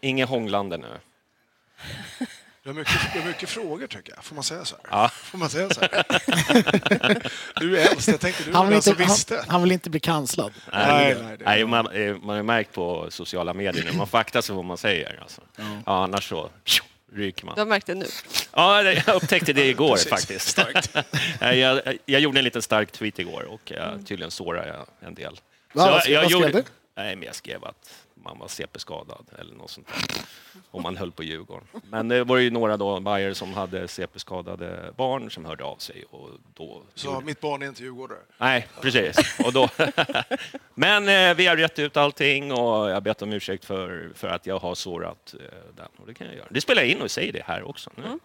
Inget hånglande nu. Du har, mycket, du har mycket frågor tycker jag. Får man säga så här? Ja. Får man säga så här? du är äldst, jag tänkte du Han vill, inte, han, visste. han vill inte bli kanslad. Nej, nej, det- Nej, man, eh, man har märkt på sociala medier nu, man får akta sig vad man säger. Alltså. Ja, annars så ryker man. Du har märkt det nu. Ja, jag upptäckte det igår Precis, faktiskt. starkt. Nej, jag, jag gjorde en liten stark tweet igår och jag, tydligen sårade jag en del. Va, vad skrev- vad skrev du? Nej, men jag skrev att man var CP-skadad eller något sånt där. Och man höll på Djurgården. Men det var ju några då, Bayer som hade CP-skadade barn som hörde av sig. Och då Så mitt barn är inte djurgårdare. Nej, precis. Och då... Men eh, vi har rätt ut allting och jag bett om ursäkt för, för att jag har sårat eh, den. Och det kan jag göra. Det spelar jag in och säger det här också. Nu.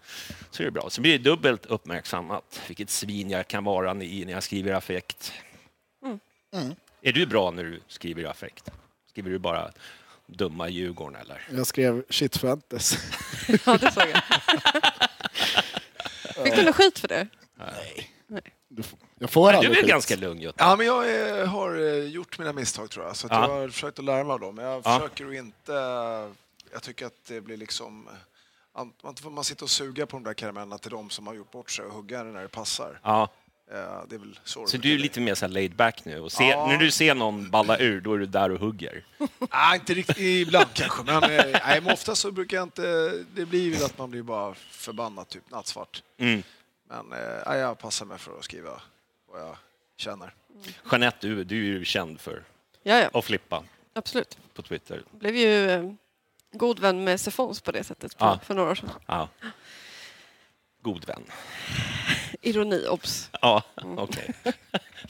Så är det bra. Så blir det dubbelt uppmärksammat. Vilket svin jag kan vara i när jag skriver affekt. Är du bra när du skriver affekt? Skriver du bara dumma Djurgården eller? Jag skrev shit Fuentes. Ja, det såg jag. Fick du något skit för det? Du får- Jag får Du är skit. ganska lugn Jutta? Ja, men jag eh, har eh, gjort mina misstag tror jag. Så att Ja. jag har försökt att lära mig av dem. Men jag Ja. försöker att inte... Jag tycker att det blir liksom... an- Man, man sitter och suger på de där karamellerna till de som har gjort bort sig och hugga när det passar. Ja. Eh, Det är väl så Så du är lite mer så här laid back nu? Och se, Ja. När du ser någon balla ur, då är du där och hugger? Ah, inte riktigt, ibland kanske, men, eh, nej, men ofta så brukar jag inte... Det blir ju att man blir bara förbannad, typ nattsvart. Mm. Men eh, nej, jag passar mig för att skriva vad jag känner. Jeanette, du, du är ju känd för Ja, ja, att flippa absolut. på Twitter. Blev ju eh, god vän med Sefons på det sättet på, Ja. för några år sedan. Ja. God vän. Ironi, obs. Ja, Mm. okej.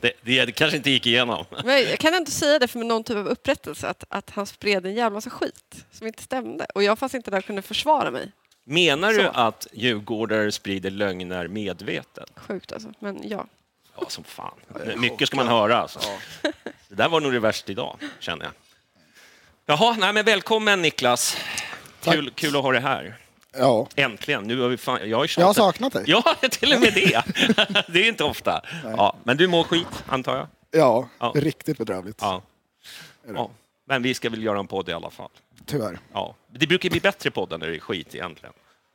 Det, det, det kanske inte gick igenom. Men jag kan ändå säga det för med någon typ av upprättelse att, att han spred en jävla massa skit som inte stämde. Och jag fanns inte där och kunde försvara mig. Menar du Så. att djurgårdare sprider lögner medvetet? Sjukt alltså. Men ja. Ja, som fan. Mycket ska man höra. Alltså. Ja. Det där var nog det värsta idag, känner jag. Jaha, nej, men välkommen Niklas. Kul, kul att ha dig här. Ja, Äntligen. Nu har vi fan, jag, har jag har saknat dig. Ja, till och med det. Det är inte ofta. Ja, men du mår skit, antar jag? Ja, Ja. riktigt bedrövligt. Ja. ja. Men vi ska väl göra en podd i alla fall. Tyvärr. Ja. Det brukar bli bättre poddar när det är skit egentligen.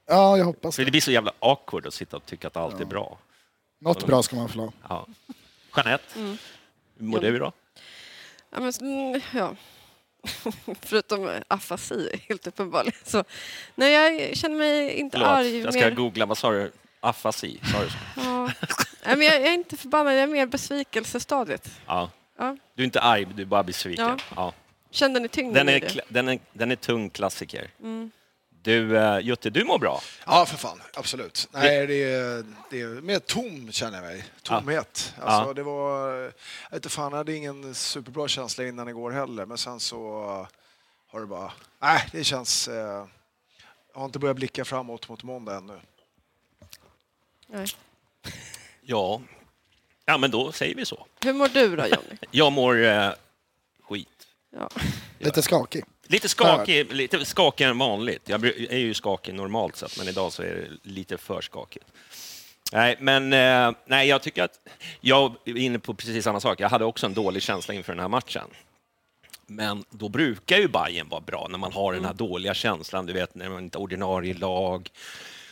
Ja, jag hoppas För det det. blir så jävla awkward att sitta och tycka att allt är bra. Något bra ska man få ha. Ja. Jeanette, Mm. hur mår du då? Ja, men, mm, ja. Förutom afasi, helt uppenbarligen. Så, nej, jag känner mig inte Förlåt, arg. jag ska mer, googla. Vad sa du? Afasi, sa du så? ja. nej, men jag, jag är inte förbannad, jag är mer besvikelsestadiet. Ja. Ja. Du är inte arg, du är bara besviken. Ja. Ja. Kände ni tyngden Den, i är, det? kla- den, är, den är tung klassiker. Mm. Du, uh, Jutte, du mår bra. Ja, för fan. Absolut. Nej, det är, det är mer tom, känner jag mig. Tomhet. Alltså, Ja. det var... Jag vet inte fan, jag hade ingen superbra känsla innan igår heller, men sen så har det bara... Nej, det känns... Eh, jag har inte börjat blicka framåt mot måndag ännu. Nej. Ja, Ja, men då säger vi så. Hur mår du då, Jonny? Jag mår eh, skit. Ja. Lite skakig. Lite skakig, lite skakigare än vanligt. Jag är ju skakig normalt sett, men idag så är det lite för skakigt. Nej, men eh, nej, jag tycker att... Jag är inne på precis samma sak. Jag hade också en dålig känsla inför den här matchen. Men då brukar ju Bayern vara bra, när man har den här dåliga känslan, du vet, när man inte är ordinarie lag.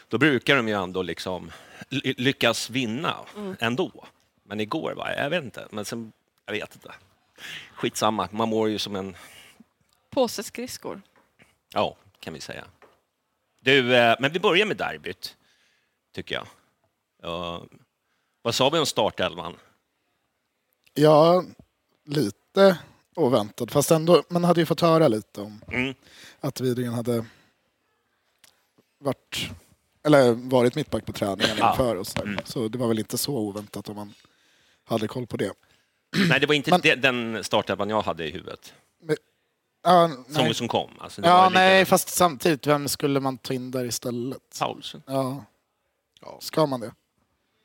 Då brukar de ju ändå liksom ly- lyckas vinna ändå. Men igår, va, jag vet inte. Men sen, jag vet inte. Skitsamma, man mår ju som en Påse skridskor. Ja, kan vi säga. Du, eh, men vi börjar med derbyt, tycker jag. Ja, vad sa vi om startelvan? Ja, lite oväntat. Fast ändå, man hade ju fått höra lite om Mm. att Widgren hade varit, eller varit mittback på träningen Ja. inför. Och så, Mm. så det var väl inte så oväntat om man hade koll på det. Nej, det var inte Men- den startelvan jag hade i huvudet Ja, som, nej, som kom. Alltså, det ja, var lite nej fast samtidigt, vem skulle man ta in där istället? Paulsen. Ja, Ja. ska man det?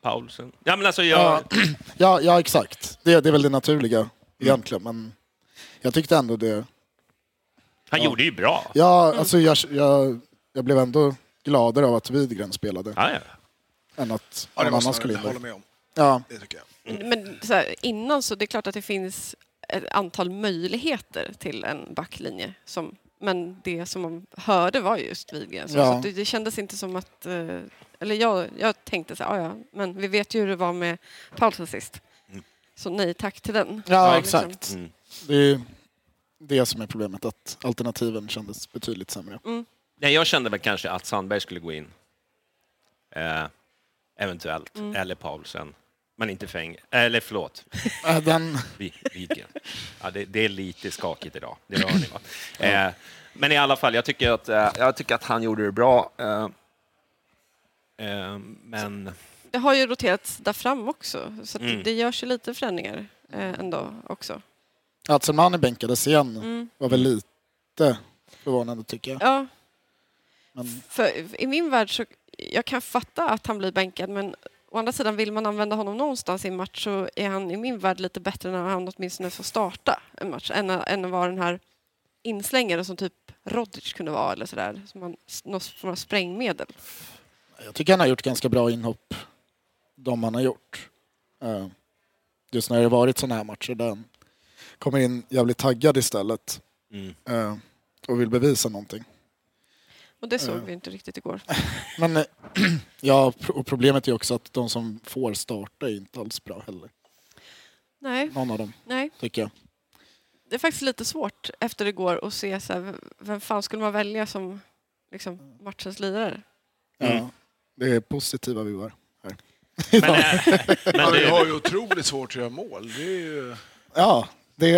Paulsen. Ja, men alltså, jag, Ja, ja, exakt. Det, det är väl det naturliga egentligen. Men jag tyckte ändå det... han Ja. gjorde ju bra. Ja, alltså jag, jag, jag blev ändå gladare av att Widgren spelade Ja, ja. än att Ja, det någon måste annan skulle in hålla där. med om. Ja, Det tycker jag. Men så här, innan så det är klart att det finns ett antal möjligheter till en backlinje. Som, men det som man hörde var ju just Widgren. Så, Ja. så det, det kändes inte som att... eh, Eller jag, jag tänkte så här, "Ah, ja, men vi vet ju hur det var med Paulsen sist. Mm. Så nej tack till den. ja liksom. exakt. Mm. Det är det som är problemet, att alternativen kändes betydligt sämre. Nej, jag kände väl kanske att Sandberg skulle gå in. Eh, eventuellt. Mm. Eller Paulsen. Men inte Fäng. Eller förlåt, Den. Ja, det, det är lite skakigt idag, det hör ni va? Eh, men i alla fall, jag tycker att, eh, jag tycker att han gjorde det bra. Eh, eh, men Det har ju roterats där fram också. Så att Mm. det görs ju lite förändringar eh, ändå också. att Selmani bänkades igen Mm. var väl lite förvånande tycker jag. Ja, Men, För i min värld så jag kan fatta att han blir bänkad men å andra sidan vill man använda honom någonstans i en match så är han i min värld lite bättre när han åtminstone får starta en match än, än vara den här inslängare som typ Rodic kunde vara eller sådär. Som man, någon form av sprängmedel. jag tycker han har gjort ganska bra inhopp, de han har gjort. Eh, Just när det har varit sådana här matcher där han kommer in jävligt taggad istället mm. eh, och vill bevisa någonting. Och det såg Ja. vi inte riktigt igår. Men eh, ja, och problemet är också att de som får starta är inte alls bra heller. Nej, Någon av dem, nej. tycker jag. Det är faktiskt lite svårt efter det går att se så här, vem fan skulle man välja som liksom, matchens lirare? Mm. Ja, det är positiva vibbar här. Men, eh, men Ja, vi du, har ju otroligt svårt att göra mål. Det är ju... Ja, det,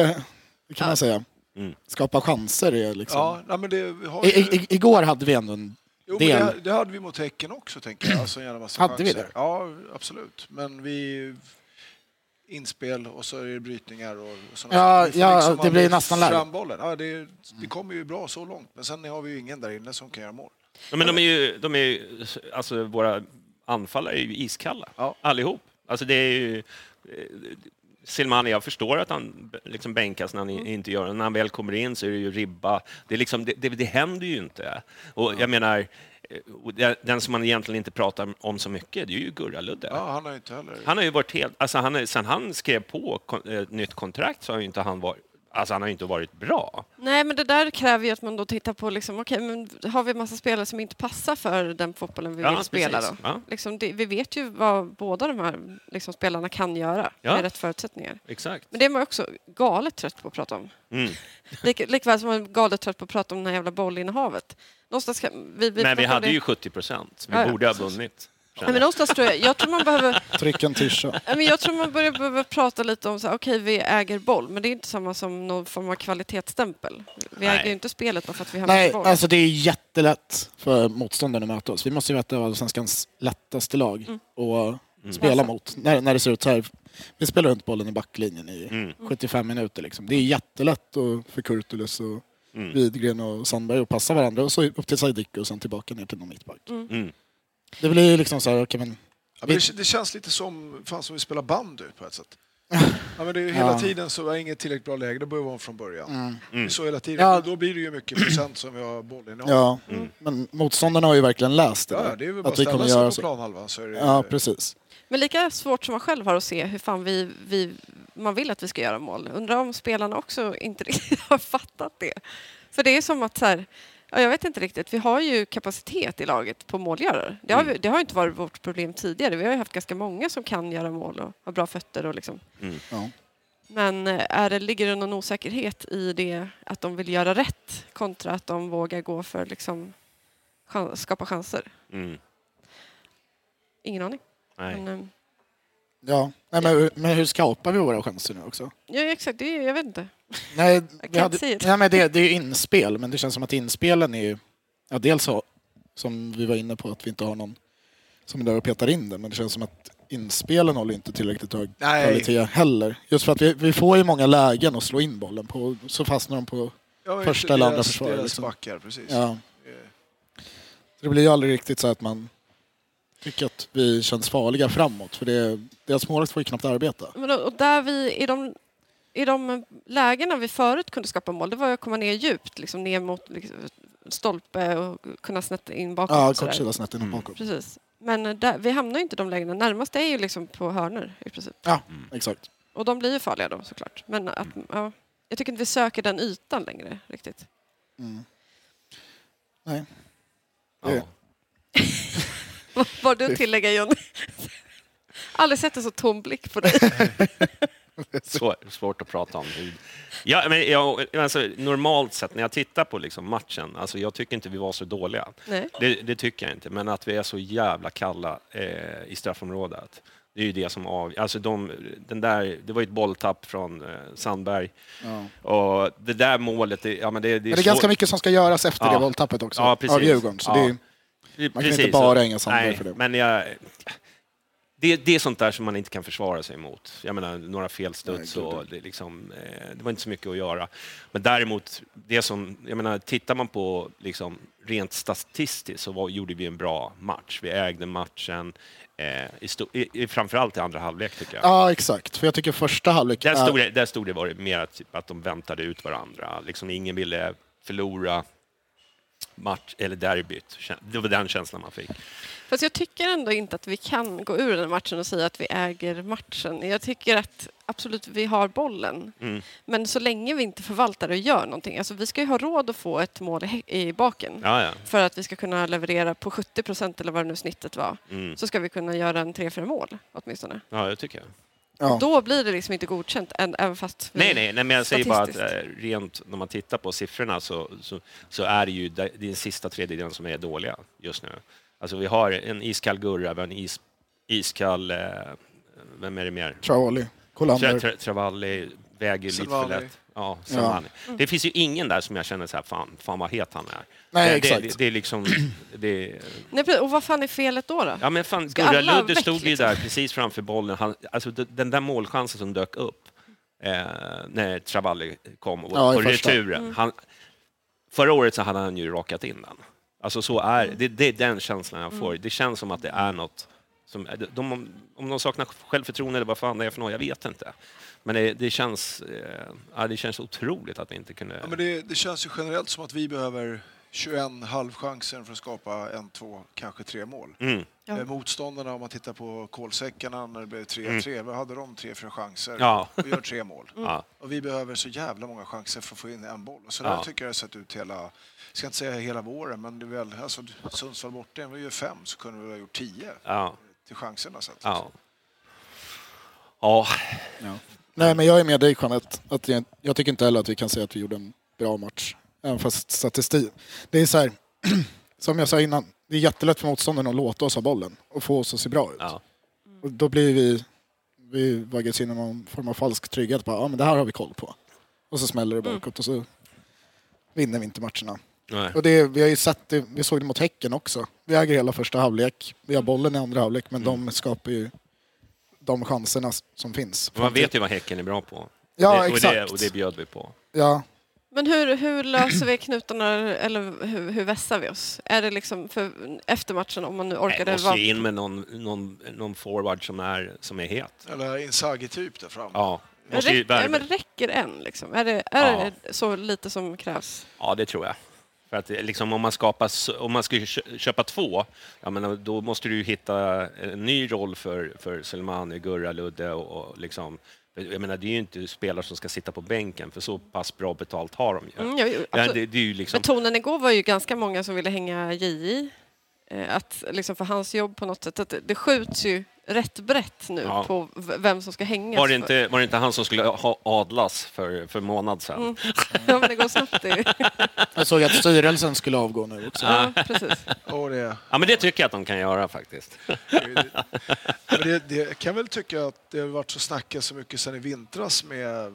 det kan Ja. man säga. Mm. Skapa chanser är liksom... Ja, nej, men det, vi har I, i, igår hade vi ändå en... Jo, men del. det, det hade vi mot Häcken också, tänker jag. Alltså, en massa Hade vi det? Ja, absolut. Men vi... Inspel och så är det brytningar och, och såna Ja, liksom det blir nästan bollen. Ja, det, det kommer ju bra så långt, men sen har vi ju ingen där inne som kan göra mål. Ja, men de är ju, de är ju, alltså våra anfallare är ju iskalla, Ja. allihop. Alltså det är ju... eh, Silmani, jag förstår att han liksom bänkas när han i- inte gör det. När han väl kommer in så är det ju ribba. Det, är liksom, det, det, det händer ju inte. Och jag menar, eh, den som man egentligen inte pratar om så mycket, det är ju Gurra-Ludde. Ja, han har ju inte heller... Han har ju varit helt... Alltså han är, sen han skrev på kon, ett nytt kontrakt så har ju inte han varit... Alltså han har ju inte varit bra. Nej, men det där kräver ju att man då tittar på, liksom, okej, men har vi en massa spelare som inte passar för den fotbollen vi Ja, vill spela precis. då? Ja. Liksom, det, vi vet ju vad båda de här liksom, spelarna kan göra Ja. med rätt förutsättningar. Exakt. Men det är man också galet trött på att prata om. Mm. Lik, likväl som man är galet trött på att prata om det här jävla bollinnehavet. Någonstans ska, vi, vi Men vi hade det. ju 70 procent. Vi borde ha vunnit. Nej, men jag. någonstans tror jag, jag tror man behöver Tryck en tischa. Men jag tror man börjar behöva prata lite om så här, okej vi äger boll, men det är inte samma som någon form av kvalitetsstämpel. Vi Nej. äger ju inte spelet bara för att vi har Nej, boll. alltså det är jättelätt för motståndaren att möta oss. Vi måste ju veta vad svenskans lättaste lag Mm. att spela Läsa. mot. När, när det ser ut så här. Vi spelar runt bollen i backlinjen i Mm. 75 minuter. Liksom. Det är jättelätt och för Kurtulus och Mm. Widgren och Sandberg att passa varandra och så upp till Saidik och sen tillbaka ner till någon mittback. Mm. Det blir liksom så här, okej men Ja, men det, det känns lite som, fan, som vi spelar bandy på ett sätt. Ja, men det är, hela Ja. tiden så är inget tillräckligt bra läge, då börjar vi om från början. Det är så hela tiden. Mm. Ja. Då blir det ju mycket procent som vi har bollen i. Ja, men motståndarna har ju verkligen läst det Ja, det är väl bara att vi att kommer ställa göra sig på så. planhalvan så är det Ja, precis. Men lika svårt som man själv har att se hur fan vi, vi, man vill att vi ska göra mål. Undrar om spelarna också inte riktigt har fattat det. För det är som att så här, ja, jag vet inte riktigt, vi har ju kapacitet i laget på målgörare. Det har, vi, det har inte varit vårt problem tidigare. Vi har ju haft ganska många som kan göra mål och har bra fötter. Och liksom. Ja. Men eh, är det, ligger det någon osäkerhet i det att de vill göra rätt kontra att de vågar gå för liksom, chans, skapa chanser? Mm. Ingen aning. Nej. Men, eh, Ja, Nej, men, hur- men hur skapar vi våra chanser nu också? ja, exakt, det, jag vet inte. Nej, vi hade, nej men det, det är ju inspel, men det känns som att inspelen är ju... Ja, dels så, som vi var inne på, att vi inte har någon som är där och petar in den, men det känns som att inspelen håller inte tillräckligt hög Nej. kvalitet heller. Just för att vi, vi får ju många lägen att slå in bollen på, så fastnar de på... Ja, första eller andra försvarare, Deras liksom. backar, precis. Ja. Det blir ju aldrig riktigt så att man tycker att vi känns farliga framåt, för det, deras målvakt får ju knappt arbeta. Men och och där vi, i, de, I de lägena vi förut kunde skapa mål, det var att komma ner djupt, liksom ner mot liksom, stolpe och kunna snetta in bakåt. Ja, kortsida snett inåt Mm. bakåt. Precis. Men eh, där, vi hamnar ju inte i de lägena. Närmast är ju liksom på hörnor i princip. Ja, exakt. Och de blir ju farliga då såklart. Men att, ja, jag tycker inte vi söker den ytan längre riktigt. Mm. Nej. Ja. Vad har du tillägga Johnny? Aldrig sett en så tom blick på dig. Svår, svårt att prata om. Ja, men jag, alltså, normalt sett, när jag tittar på liksom matchen, alltså, jag tycker inte vi var så dåliga. Nej. Det, det tycker jag inte, men att vi är så jävla kalla eh, i straffområdet. Det är ju det som av... Alltså de, den där, det var ju ett bolltapp från eh, Sandberg. Ja. Och det där målet, det, ja, men det, det är, Men det är ganska mycket som ska göras efter Ja. det bolltappet också, Ja, precis. av Djurgården. Så Ja. det är, Man kan inte bara hänga Sandberg Nej, för det. Men jag, det, det är sånt där som man inte kan försvara sig emot. Jag menar, några felstuds och det, liksom, eh, det var inte så mycket att göra. Men däremot, det som, jag menar, tittar man på liksom, rent statistiskt så var, gjorde vi en bra match. Vi ägde matchen, eh, i sto, i, i, framförallt i andra halvlek tycker jag. ja, exakt. För jag tycker första halvlek... Där är- stod, det, där stod det var det mer att, typ, att de väntade ut varandra. Liksom, ingen ville förlora match eller derbyt. Det var den känslan man fick. Fast jag tycker ändå inte att vi kan gå ur den matchen och säga att vi äger matchen. Jag tycker att absolut vi har bollen. Mm. Men så länge vi inte förvaltar och gör någonting. Alltså vi ska ju ha råd att få ett mål i, baken. Ja, ja. För att vi ska kunna leverera på 70 procent eller vad det nu snittet var. Mm. Så ska vi kunna göra en 3-4 mål åtminstone. ja, det tycker jag. ja. Då blir det liksom inte godkänt än, även fast Nej, nej, nej, men jag säger bara att eh, rent när man tittar på siffrorna så, så, så är det ju den sista tredjedelen som är dåliga just nu. Alltså vi har en iskall Gurra, vi har en is, iskall, eh, vem är det mer? Traoli, Tra, Colander. tra, Travalli väger lite för lätt. Ja. Mm. Det finns ju ingen där som jag känner så här, fan, fan vad het han är. Nej, det, exakt. Det, det är liksom, det, Nej, och vad fan är felet då? då? Ja men fan, Ska Gurra Ludde stod ju liksom? där precis framför bollen. Han, alltså den där målchansen som dök upp eh, när Travalli kom och, Ja, första. returen. Mm. Han, förra året så hade han ju rakat in den. Alltså så är Mm. det, det är den känslan jag får. Det känns som att det är något som, de, om, om de saknar självförtroende eller vad fan det är för något, jag vet inte. Men det, det, känns, eh, ja, det känns otroligt att vi inte kunde... Ja, men det, det känns ju generellt som att vi behöver 21 halvchanser för att skapa en, två, kanske tre mål. Mm. Ja. Eh, Motståndarna, om man tittar på kolsäckarna när det blev 3-3, vad hade de? Tre, fyra chanser Mm. Ja. och gör tre mål. Ja. Och vi behöver så jävla många chanser för att få in en boll. Och så Ja. där tycker jag det har sett ut hela, jag ska inte säga hela våren, men det är väl, alltså, Sundsvall borta, vi gör fem så kunde vi ha gjort tio Ja. till chanserna. Så att, Ja. Ja. Ja. Nej, men jag är med dig Jeanette. Att jag, jag tycker inte heller att vi kan säga att vi gjorde en bra match. Även fast statistik... Det är så här, som jag sa innan, det är jättelätt för motståndaren att låta oss ha bollen och få oss att se bra ut. Ja. Och då blir vi, vi vaggas in i någon form av falsk trygghet. Bara, ja, men det här har vi koll på. Och så smäller det bakåt och så vinner vi inte matcherna. Nej. Och det, vi har ju sett det, vi såg det mot Häcken också. Vi äger hela första halvlek. Vi har bollen i andra halvlek, men de skapar ju de chanserna som finns. Man vet ju vad Häcken är bra på. Ja, och det, Och det, exakt. och det bjöd vi på. Ja, Men hur, hur löser vi knutarna eller hur, hur vässar vi oss? Är det liksom för efter matchen om man nu Nej, orkade måste ju in med någon, någon, någon forward som är, som är het. Eller Inzaghi-typ där fram. Ja, måste ju Räck, ja, värva. men räcker en liksom? Är det, är Ja. det så lite som krävs? Ja, det tror jag. För att liksom, om man skapar, om man kö- köpa två, ja, men då måste du ju hitta en ny roll för, för Selmani, Gurra, Ludde och, och liksom, jag menar, det är ju inte spelare som ska sitta på bänken, för så pass bra betalt har de ju. Mm, ja, ju, Ja, det, det ju liksom, Men tonen igår var ju ganska många som ville hänga JI. Eh, Att liksom för hans jobb på något sätt. Att det- det skjuts ju rätt brett nu Ja. på vem som ska hängas. var, det inte, var det inte han som skulle ha adlas för, för en månad sedan? Mm. ja, men det går snabbt. Det. Jag såg att styrelsen skulle avgå nu också. Ja, precis. Och det, Ja, men det tycker jag att de kan göra faktiskt. det, det kan väl tycka att det har varit så snackat så mycket sedan i vintras med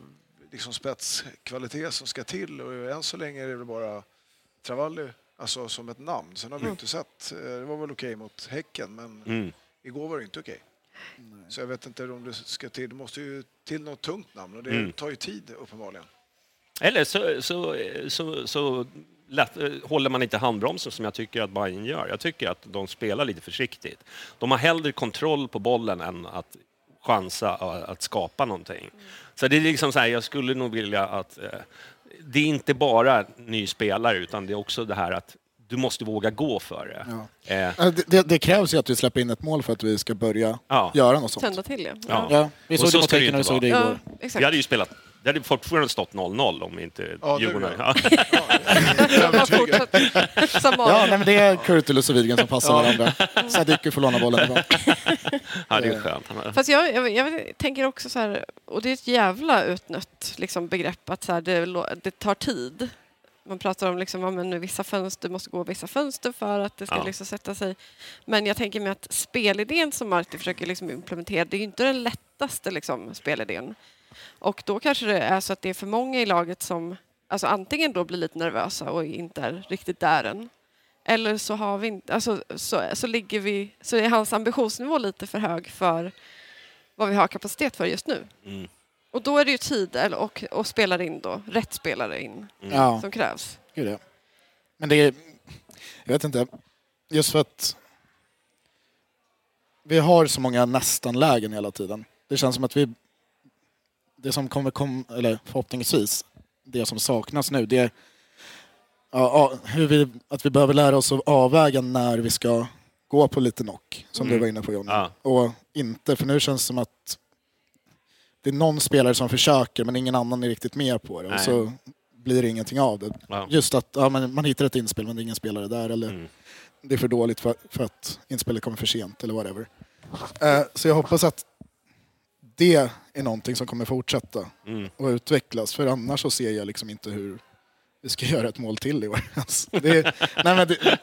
liksom spetskvalitet som ska till och än så länge är det bara Travalli alltså som ett namn. Sen har vi inte sett, eh, det var väl okej mot Häcken men Mm. Igår var det inte okej. Så jag vet inte om det ska till, det måste ju till något tungt namn och det Mm. tar ju tid uppenbarligen. Eller så, så, så, så lätt, eh, håller man inte handbromsen som jag tycker att Bayern gör. Jag tycker att de spelar lite försiktigt. De har hellre kontroll på bollen än att chansa eh, att skapa någonting. Så det är liksom så här, jag skulle nog vilja att eh, det är inte bara ny spelare utan det är också det här att du måste våga gå för det. Ja. Eh, Ja, Det, det, det krävs ju att vi släpper in ett mål för att vi ska börja Ja. göra något sånt. Tända till ja. Ja. Ja, vi Och såg så det mot ju Häcken och vi inte såg det Ja, igår. vi hade ju spelat, det hade fortfarande stått 0-0 om inte Ja, Djurgården... ja. Ja. Ja, nej, men det är Kurtulus och Widgren som passar varandra. Sadiku får låna bollen ja, det är skönt. Fast jag, jag, jag tänker också så här, och det är ett jävla utnött liksom, begrepp att så här, det, det tar tid. Man pratar om liksom, ja, men vissa fönster måste gå vissa fönster för att det ska Ja. liksom, sätta sig. Men jag tänker mig att spelidén som Marti försöker liksom, implementera, det är ju inte den lättaste liksom, spelidén. Och då kanske det är så att det är för många i laget som alltså, antingen då blir lite nervösa och inte är riktigt där än. Eller så, har vi inte, alltså, så, så, ligger vi, så är hans ambitionsnivå lite för hög för vad vi har kapacitet för just nu. Mm. Och då är det ju tid eller- och, och spelare in då, rätt spelare in Ja, som krävs. gud ja. Men det är... Jag vet inte. Just för att vi har så många nästan-lägen hela tiden. Det känns som att vi... Det som kommer kom, eller förhoppningsvis, det som saknas nu, det är ja, ja, hur vi, att vi behöver lära oss att avväga när vi ska gå på lite knock, som Mm. du var inne på Johnny. Ja. Och inte, för nu känns det som att det är någon spelare som försöker men ingen annan är riktigt med på det. Och så blir det ingenting av det. Ja. Just att ja, men man hittar ett inspel men det är ingen spelare där. Eller Mm. det är för dåligt för, för att inspelet kommer för sent eller whatever. Eh, så jag hoppas att det är någonting som kommer fortsätta Mm. och utvecklas. För annars så ser jag liksom inte hur vi ska göra ett mål till i år. Alltså, det, är, nej, men det,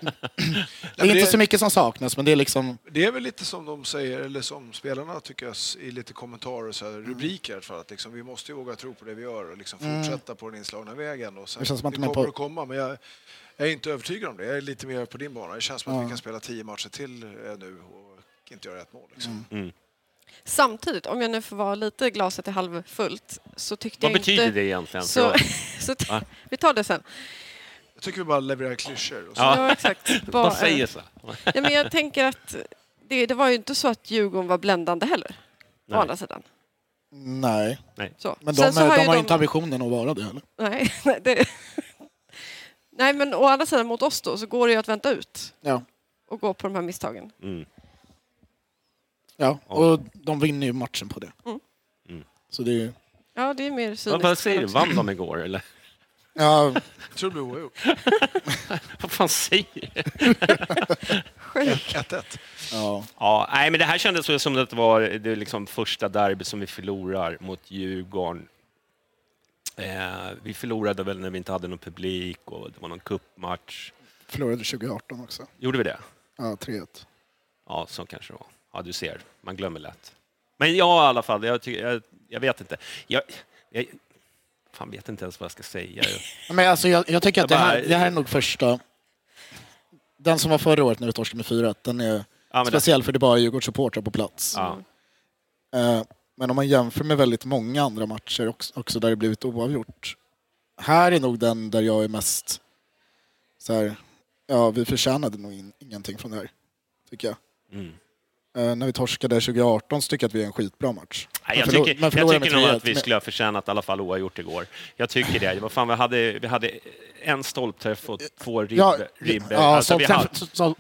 det är det- inte så mycket som saknas men det är liksom... Det är väl lite som de säger, eller som spelarna tycker jag i lite kommentarer, så här, rubriker för att liksom, vi måste ju våga tro på det vi gör och liksom fortsätta på den inslagna vägen. Och sen, Det känns som att det kommer på- att komma, men jag, jag är inte övertygad om det. Jag är lite mer på din bana. Det känns som att Ja. vi kan spela tio matcher till eh, nu och inte göra ett mål. Liksom. Mm. Samtidigt, om jag nu får vara lite glaset är halvfullt, så tyckte Vad jag betyder inte... det egentligen? Så, så Va? vi tar det sen. Jag tycker vi bara levererar klyschor. Och så. Ja. Ja, exakt. Bara, Vad säger så? ja, men jag tänker att det, det var ju inte så att Djurgården var bländande heller. Nej. Å andra sidan. Nej, Så. men Sen de, så har de ju har inte ambitionen att vara det heller. Nej, nej, det... nej, men å andra sidan mot oss då så går det ju att vänta ut Ja. och gå på de här misstagen. Mm. Ja, och de vinner ju matchen på det. Mm. Mm. Så det är ju... Ja, det är mer cyniskt. vad säger du? Vann de igår eller? Ja, Jag tror det blir oavgjort. Vad fan säger du? Sjukt. 1-1. ja. Ja, nej, men det här kändes som att det var det liksom första derby som vi förlorar mot Djurgården. Eh, vi förlorade väl när vi inte hade någon publik och det var någon cupmatch. Förlorade 2018 också. Gjorde vi det? Ja, 3-1. Ja, så kanske det var. Ja, du ser, man glömmer lätt. Men ja, i alla fall, jag, tycker, jag, jag vet inte. Jag, jag fan vet inte ens vad jag ska säga. Men alltså, jag, jag tycker att det här, det här är nog första... Den som var förra året när vi torskade med 4 den är Ja, men det, speciell för det är bara Djurgårdssupportrar på plats. ja, Eh, Men om man jämför med väldigt många andra matcher också, också där det blivit oavgjort här är nog den där jag är mest så här, ja vi förtjänade nog in, ingenting från det här, tycker jag. Mm. Eh, när vi torskade 2018 så tycker jag att vi är en skitbra match. Nej, jag förlor- tycker, jag tycker nog 3-1, att vi skulle ha förtjänat i alla fall oavgjort igår. Jag tycker det. Vad fan, vi, hade, vi hade en stolpträff och två ribb, Ja, ribbor. ja Alltså,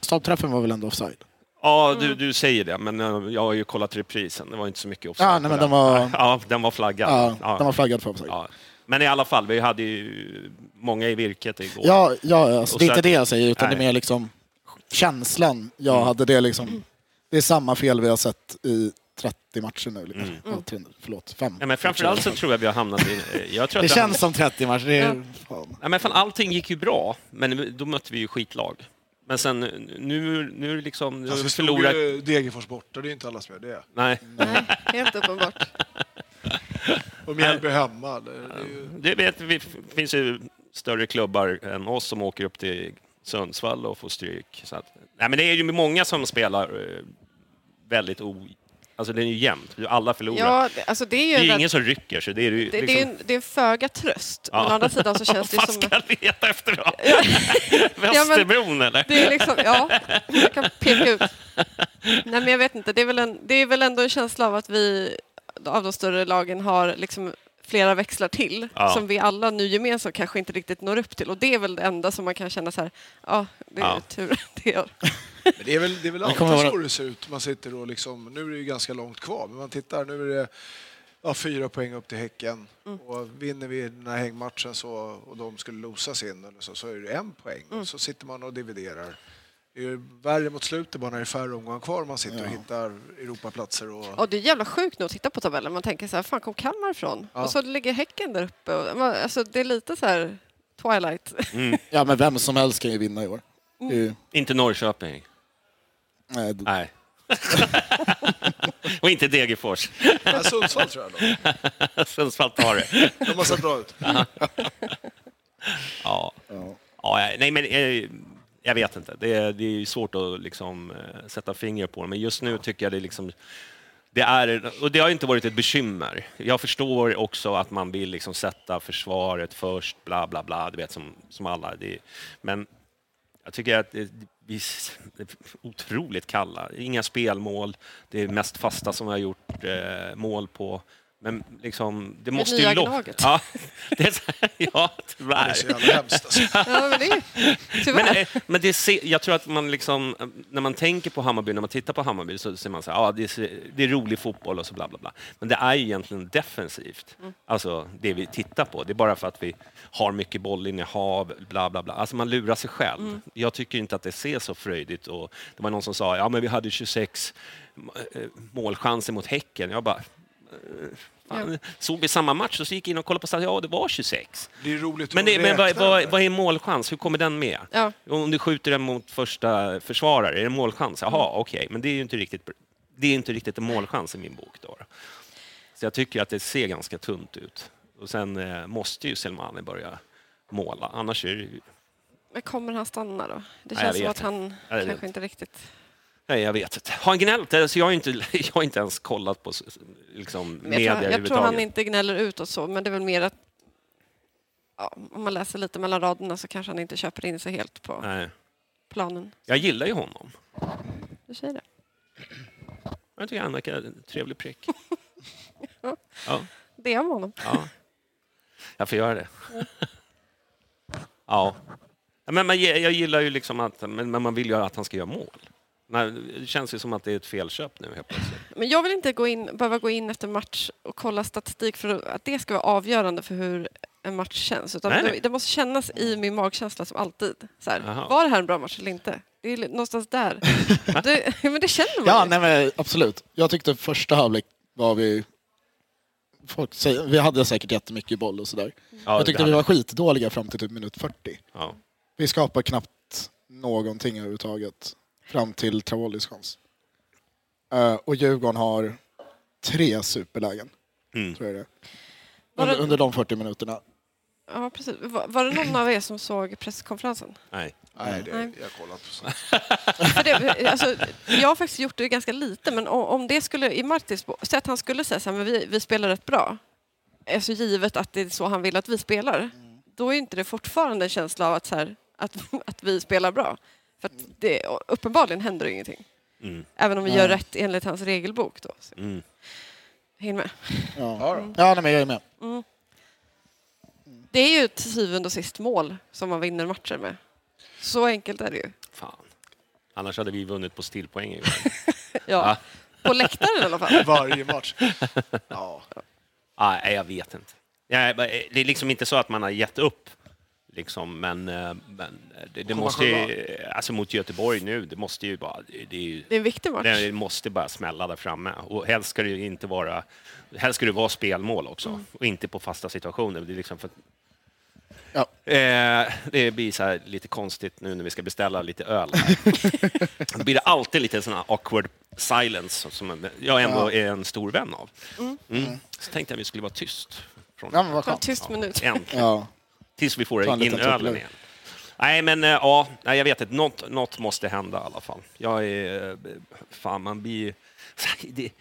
stolpträffen var väl ändå offside? Ja, du, du säger det, men eh, jag har ju kollat reprisen. Det var inte så mycket offside Ja, nej, men den. var- Ja, den var flaggad. Ja, Ja. den var flaggad för offside. Ja. Men i alla fall, vi hade ju många i virket igår. Ja, ja alltså, det är inte det jag säger, utan det är Nej. mer liksom känslan. Jag Mm. hade det liksom... Det är samma fel vi har sett i 30 matcher nu. Liksom. Mm. Ja, 300, förlåt, fem. Ja, men framförallt så tror jag vi har hamnat i... Jag tror Det att känns som 30 matcher. Det är, fan. Ja, men fan, allting gick ju bra, men då mötte vi ju skitlag. Men sen nu, nu är det liksom... Nu Alltså, slog förlorat... ju Degerfors borta, det är inte alla som gör det. Nej, Nej, helt uppenbart. Och Mjällby hemma. Det, det är ju... det vet vi. Det finns ju större klubbar än oss som åker upp till Sundsvall och får stryk. Så att, nej, men det är ju många som spelar eh, väldigt o... Alltså det är ju jämnt, alla förlorar. Ja, det- alltså det är ju det är en ingen som rycker, så det är ju det, liksom... det, är en, det är en föga tröst. Ja. Men å andra sidan så känns det ju Vad som... ska jag leta efter då? Ja, Västerbron eller? Det är liksom, ja, jag kan peka ut. Nej, men jag vet inte. Det är, väl en, det är väl ändå en känsla av att vi av de större lagen har liksom flera växlar till Ja. som vi alla nu gemensamt kanske inte riktigt når upp till. Och det är väl det enda som man kan känna så här, ja, det är Ja. tur att det gör. Men det är väl, det är väl alltid vara- så det ser ut. Man sitter och liksom, nu är det ju ganska långt kvar, men man tittar, nu är det ja, fyra poäng upp till Häcken. Och vinner vi den här hängmatchen så, och de skulle losa sin eller så, så är det en poäng. Och så sitter man och dividerar. Det är ju värre mot slutet bara när det är färre omgångar kvar man sitter och hittar Europaplatser. Och... Och det är jävla sjukt nu att titta på tabellen. Man tänker så här, fan kom Kalmar ifrån? Ja. Och så ligger Häcken där uppe. Och, alltså, det är lite så här Twilight. Ja, men vem som helst kan ju vinna i år. Det är ju- Inte Norrköping. nej, d- Nej. och inte Degerfors. Ja, Sundsvall tror jag då. Sundsvall tar det. De har sett bra ut. Ja. ja. ja nej, men eh, jag vet inte. Det är, det är ju svårt att liksom, eh, sätta fingret på det. Men just nu tycker jag det är liksom... Det är, och det har inte varit ett bekymmer. Jag förstår också att man vill liksom sätta försvaret först, bla bla bla, du vet som, som alla. Det, men jag tycker att det, vi är otroligt kalla. Inga spelmål. Det är mest fasta som vi har gjort eh, mål på. Men liksom, det måste nya ju... lo- Gnaget. Ja, det är, så- ja, Det tyvärr. är så jävla hemskt alltså. Ja, men det är tyvärr. Men, eh, men det ser, jag tror att man liksom, eh, när man tänker på Hammarby, när man tittar på Hammarby så ser man så här, ja, det, är, det är rolig fotboll och så bla bla bla. Men det är ju egentligen defensivt, alltså det vi tittar på. Det är bara för att vi har mycket bollinnehav, bla bla bla. Alltså man lurar sig själv. Jag tycker inte att det ser så fröjdigt och det var någon som sa, ja men vi hade 26 eh, målchanser mot Häcken. Jag bara, fan, såg vi samma match och så gick jag in och kollade på statistik, ja det var 26. Det är roligt Men, det, men vad, vad, vad är målchans? Hur kommer den med? Ja. Om du skjuter den mot första försvarare, är det målchans? Jaha, okej, men det är ju inte riktigt, det är inte riktigt en målchans i min bok. Då. Så jag tycker att det ser ganska tunt ut. Och sen eh, måste ju Selmani börja måla, annars är det ju... Men kommer han stanna då? Det Nej, känns som vet att han kanske inte riktigt... Nej, jag vet inte. Har han gnällt? Alltså, jag, har inte, jag har inte ens kollat på liksom, media jag, tror, jag tror han inte gnäller utåt så, men det är väl mer att ja, om man läser lite mellan raderna så kanske han inte köper in sig helt på Nej. planen. Jag gillar ju honom. Du säger det. Jag tycker han verkar en trevlig prick. Ja. Det är om honom. Ja. Jag får göra det. Ja. Ja, Men man, jag gillar ju liksom att men man vill ju att han ska göra mål. Nej, Det känns ju som att det är ett felköp nu helt plötsligt. Men jag vill inte gå in, behöva gå in efter match och kolla statistik för att det ska vara avgörande för hur en match känns. Utan Nej, det, nej. det måste kännas i min magkänsla som alltid. Så här, var det här en bra match eller inte? Det är någonstans där. det, men det känner man Ja, ju. nej, men absolut. Jag tyckte första halvlek var vi... Folk säger, vi hade säkert jättemycket boll och sådär. Ja, jag tyckte vi var skitdåliga fram till typ minut 40. Ja. Vi skapar knappt någonting överhuvudtaget fram till Travollis chans. Eh, och Djurgården har tre superlägen, Mm. tror jag det är. Var det- Under, under de 40 minuterna. Ja, precis. Var, var det någon av er som såg presskonferensen? Nej. Nej, det, Nej. jag har kollat på sånt. För det, alltså, jag har faktiskt gjort det ganska lite, men om, det skulle i Martins säg att han skulle säga så här, men vi, vi spelar rätt bra. Alltså givet att det är så han vill att vi spelar. då är inte det fortfarande en känsla av att, så här, att, att vi spelar bra. För att det, uppenbarligen händer ingenting. Mm. Även om vi gör rätt enligt hans regelbok. Då. Så, Mm. häng med. Ja, Ja, då. ja nej, men jag är med. Det är ju till syvende och sist mål som man vinner matcher med. Så enkelt är det ju. Fan. Annars hade vi vunnit på stillpoäng. igår. Ja. På läktaren i alla fall. Varje match. Ja. ah, nej, jag vet inte. Ja, det är liksom inte så att man har gett upp. Liksom, men eh, men det, det Komma måste ju, alltså mot Göteborg nu, det måste ju bara... Det, det är ju, Det är en viktig match. det måste bara smälla där framme. Och helst ska det ju inte vara... Helst ska det vara spelmål också, Mm. och inte på fasta situationer. Det är liksom för, Ja. Eh, det blir så här lite konstigt nu när vi ska beställa lite öl. Här. Då blir det alltid lite sån här awkward silence som jag ändå Ja. är en stor vän av. Mm. Så tänkte jag att vi skulle vara tyst. Från, Ja, men vad skönt. tyst minut. Äntligen. Ja. Tills vi får en in ölen igen. Nej, men eh, ja, nej, jag vet inte. Något, något måste hända i alla fall. Jag är... eh, Fan, man blir... Det,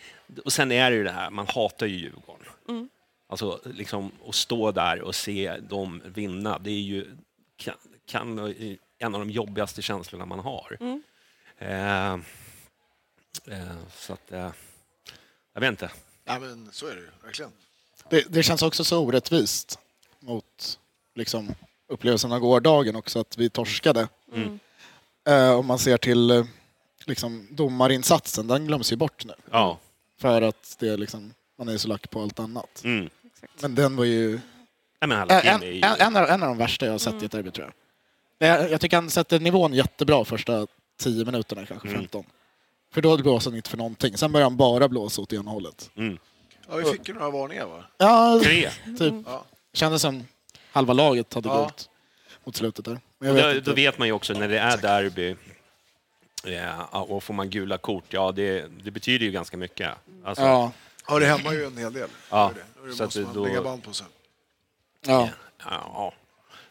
och sen är det ju det här, man hatar ju Djurgården. Mm. Alltså, liksom, att stå där och se dem vinna, det är ju kan, kan, vara en av de jobbigaste känslorna man har. Mm. Eh, eh, så att... Eh, jag vet inte. ja, men så är det ju. Verkligen. Det, det känns också så orättvist liksom, upplevelsen av gårdagen också, att vi torskade. Mm. Eh, om man ser till eh, liksom, domarinsatsen, den glöms ju bort nu. Ja. För att det är liksom, man är så lack på allt annat. Mm. Exakt. Men den var ju men alla en, en, ju... en, av, en av de värsta jag har sett i ett derby tror jag. Det, jag tycker han sätter nivån jättebra första 10 minuterna, kanske Mm. 15. För då blåser han inte för någonting. Sen börjar han bara blåsa åt ena hållet. Mm. Ja, vi fick ju några varningar va? Ja, Tre. typ. Ja. Kändes som halva laget hade Ja. gått mot slutet där. Men jag Och vet då, då vet man ju också när det är derby ja, och får man gula kort, ja det, det betyder ju ganska mycket. Alltså, Ja, Ja, det hämmar ju en hel del. Ja, Det det. Så måste att man då- lägga band på sen. ja. ja.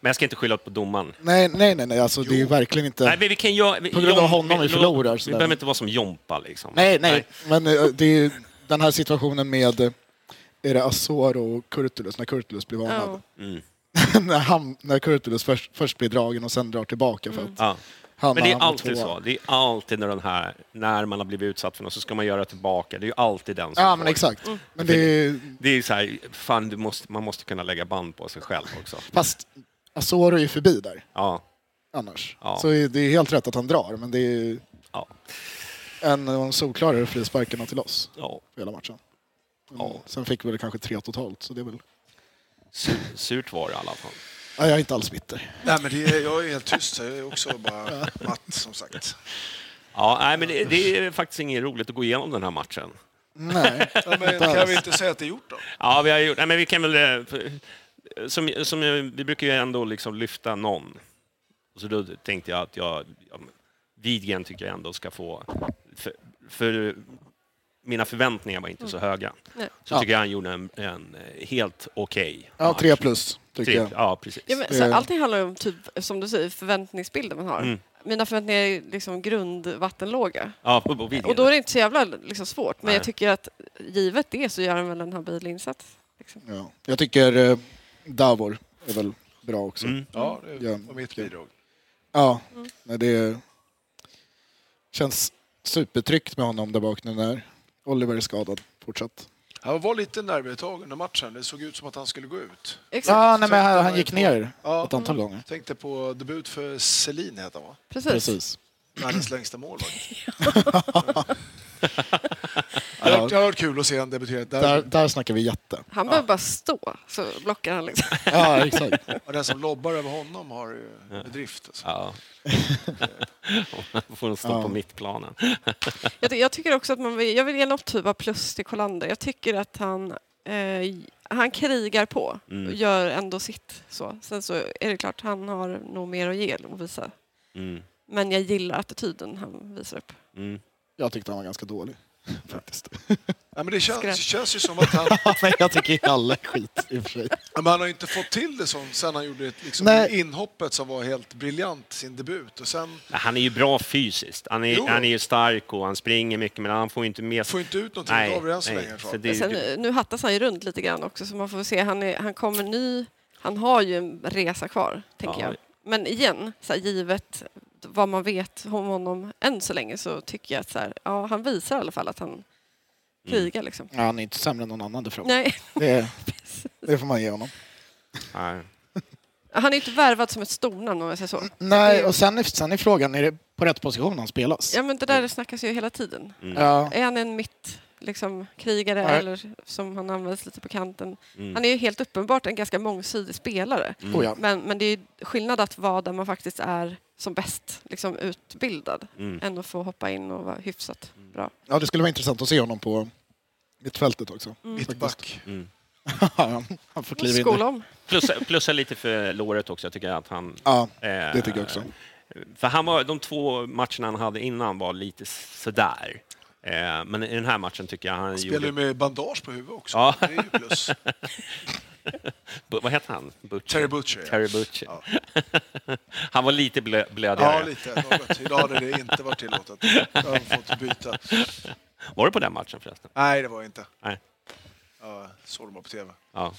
Men jag ska inte skylla på domaren. Nej, nej, nej, nej. Alltså, det är ju verkligen inte... Nej, men vi kan göra... På grund av honom vi förlorar, Vi behöver inte vara som Jompa liksom. Nej, nej, men eh, det är ju den här situationen med eh, är det Azor och Kurtulus, när Kurtulus blir varnad. Ja. Mm. när, han, när Kurtulus först, först blir dragen och sen drar tillbaka för att Ja. han Men det är alltid tvåa. så. Det är alltid när, den här, när man har blivit utsatt för något så ska man göra tillbaka. Det är ju alltid den som Ja, får. men exakt. Men det är, Det är så här, fan, du måste, man måste kunna lägga band på sig själv också. fast Azor är ju förbi där Ja, annars. Ja. Så det är helt rätt att han drar, men det är ja, en av de solklarare frisparkarna till oss ja. för hela matchen. Men Ja. Sen fick vi väl kanske tre totalt, så det är väl... Sur, surt var det i alla fall. Ja, jag är inte alls bitter. Nej, men det är, jag är helt tyst. Jag är också bara matt, som sagt. Ja, nej, men det, det är faktiskt inget roligt att gå igenom den här matchen. Nej, Ja, men kan vi inte säga att det är gjort då? Ja, vi har gjort... Nej, men vi kan väl... eh, Som, som, vi brukar ju ändå liksom lyfta någon. Och så då tänkte jag att jag... Widgren tycker jag ändå ska få... För, för mina förväntningar var inte så höga. Nej. Så Ja. tycker jag han gjorde en, en eh, helt okej ja, match. tre plus tycker Tre- jag. Ja, precis. Ja, men, så Eh. allting handlar om, typ, som du säger, förväntningsbilden man har. Mm. Mina förväntningar är liksom grundvattenlåga. Ja, på, på. Och då är det inte så jävla liksom, svårt. Men Nej. jag tycker att givet det så gör han väl en habil insats. Liksom. Ja. Jag tycker eh, Davor är väl bra också. Mm. Ja, det Ja. var mitt bidrag. Ja, men det känns supertryggt med honom där bak nu när Oliver är skadad fortsatt. Han var lite tag under matchen. Det såg ut som att han skulle gå ut. Exakt. Ja, nej, men han, han gick på- ner Ja. ett antal gånger. Tänkte på debut för Selin, heter han va? Precis. Precis. Världens längsta mål. Det hade varit- kul att se han debutera Där, där. där snackar vi jätte. Han behöver bara stå så blockar han. Liksom. Ja, exakt. Och den som lobbar över honom har ju bedrift. Alltså. Ja. Man får nog stå Ja. på mittplanen. Jag, jag tycker också att man vill, jag vill ge något typ av plus till Kolander. Jag tycker att han, eh, han krigar på Mm. och gör ändå sitt. Så. Sen så är det klart, han har nog mer att ge och visa. Mm. Men jag gillar attityden han visar upp. Mm. Jag tyckte han var ganska dålig. Faktiskt. Ja, men det känns, det känns ju som att han, Men jag tycker alla är skit i och för sig. men han har ju inte fått till det som sen han gjorde ett, liksom, Nej. inhoppet som var helt briljant, sin debut. Och sen Han är ju bra fysiskt. Han är, Jo. han är ju stark och han springer mycket, men han får ju inte med får inte ut någonting av det än så länge. så det, Sen, det, nu hattas han ju runt lite grann också så man får se. Han, är, han kommer ny, han har ju en resa kvar, tänker Ja. jag. Men igen, så här, givet vad man vet om honom än så länge så tycker jag att så här, ja, han visar i alla fall att han krigar. Liksom. Ja, han är inte sämre än någon annan framme. Nej, Det, det får man ge honom. Nej. han är inte värvad som ett stornamn om jag säger så. Nej, och sen är, sen är frågan, är det på rätt position han spelas? Ja, men det där snackas ju hela tiden. Ja. Är han en mitt liksom, krigare Nej. eller som han används lite på kanten? Mm. Han är ju helt uppenbart en ganska mångsidig spelare. Oh, ja. Men, men det är ju skillnad att vara där man faktiskt är som bäst liksom, utbildad Mm. än att få hoppa in och vara hyfsat bra. ja, det skulle vara intressant att se honom på mittfältet också. Mittback. Mm. han, han får kliva in. Om. Plussa, plussa lite för låret också. Jag tycker att han... Ja, eh, det tycker jag också. För han var, de två matcherna han hade innan var lite sådär. Eh, men i den här matchen tycker jag han Han spelar gjorde... med bandage på huvudet också. Ja. Det är ju plus. Vad heter han? Butcher? Terry Butcher. Terry Butcher. Ja. han var lite blö, blödigare. Ja, lite. Något. Idag hade det inte varit tillåtet. Jag har fått byta. Var du på den matchen förresten? Nej, det var jag inte. Nej. Jag såg dem på TV. Ja.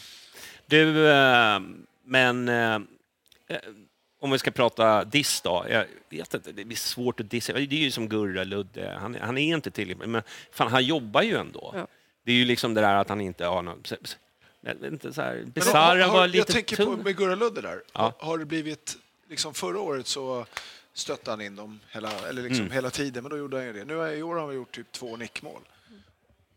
Du, eh, men eh, eh, om vi ska prata diss då. Jag vet inte, det blir svårt att dissa. Det är ju som Gurra Ludde. Han, han är inte tillräckligt, men fan, han jobbar ju ändå. Ja. Det är ju liksom det där att han inte har någon... Inte, så här, har- var lite Jag tänker på tung. med Gurra Ludde där. Ja. Har det blivit... Liksom förra året så stötte han in dem hela, eller liksom Mm. hela tiden, men då gjorde han ju det. Nu i år har han gjort typ två nickmål.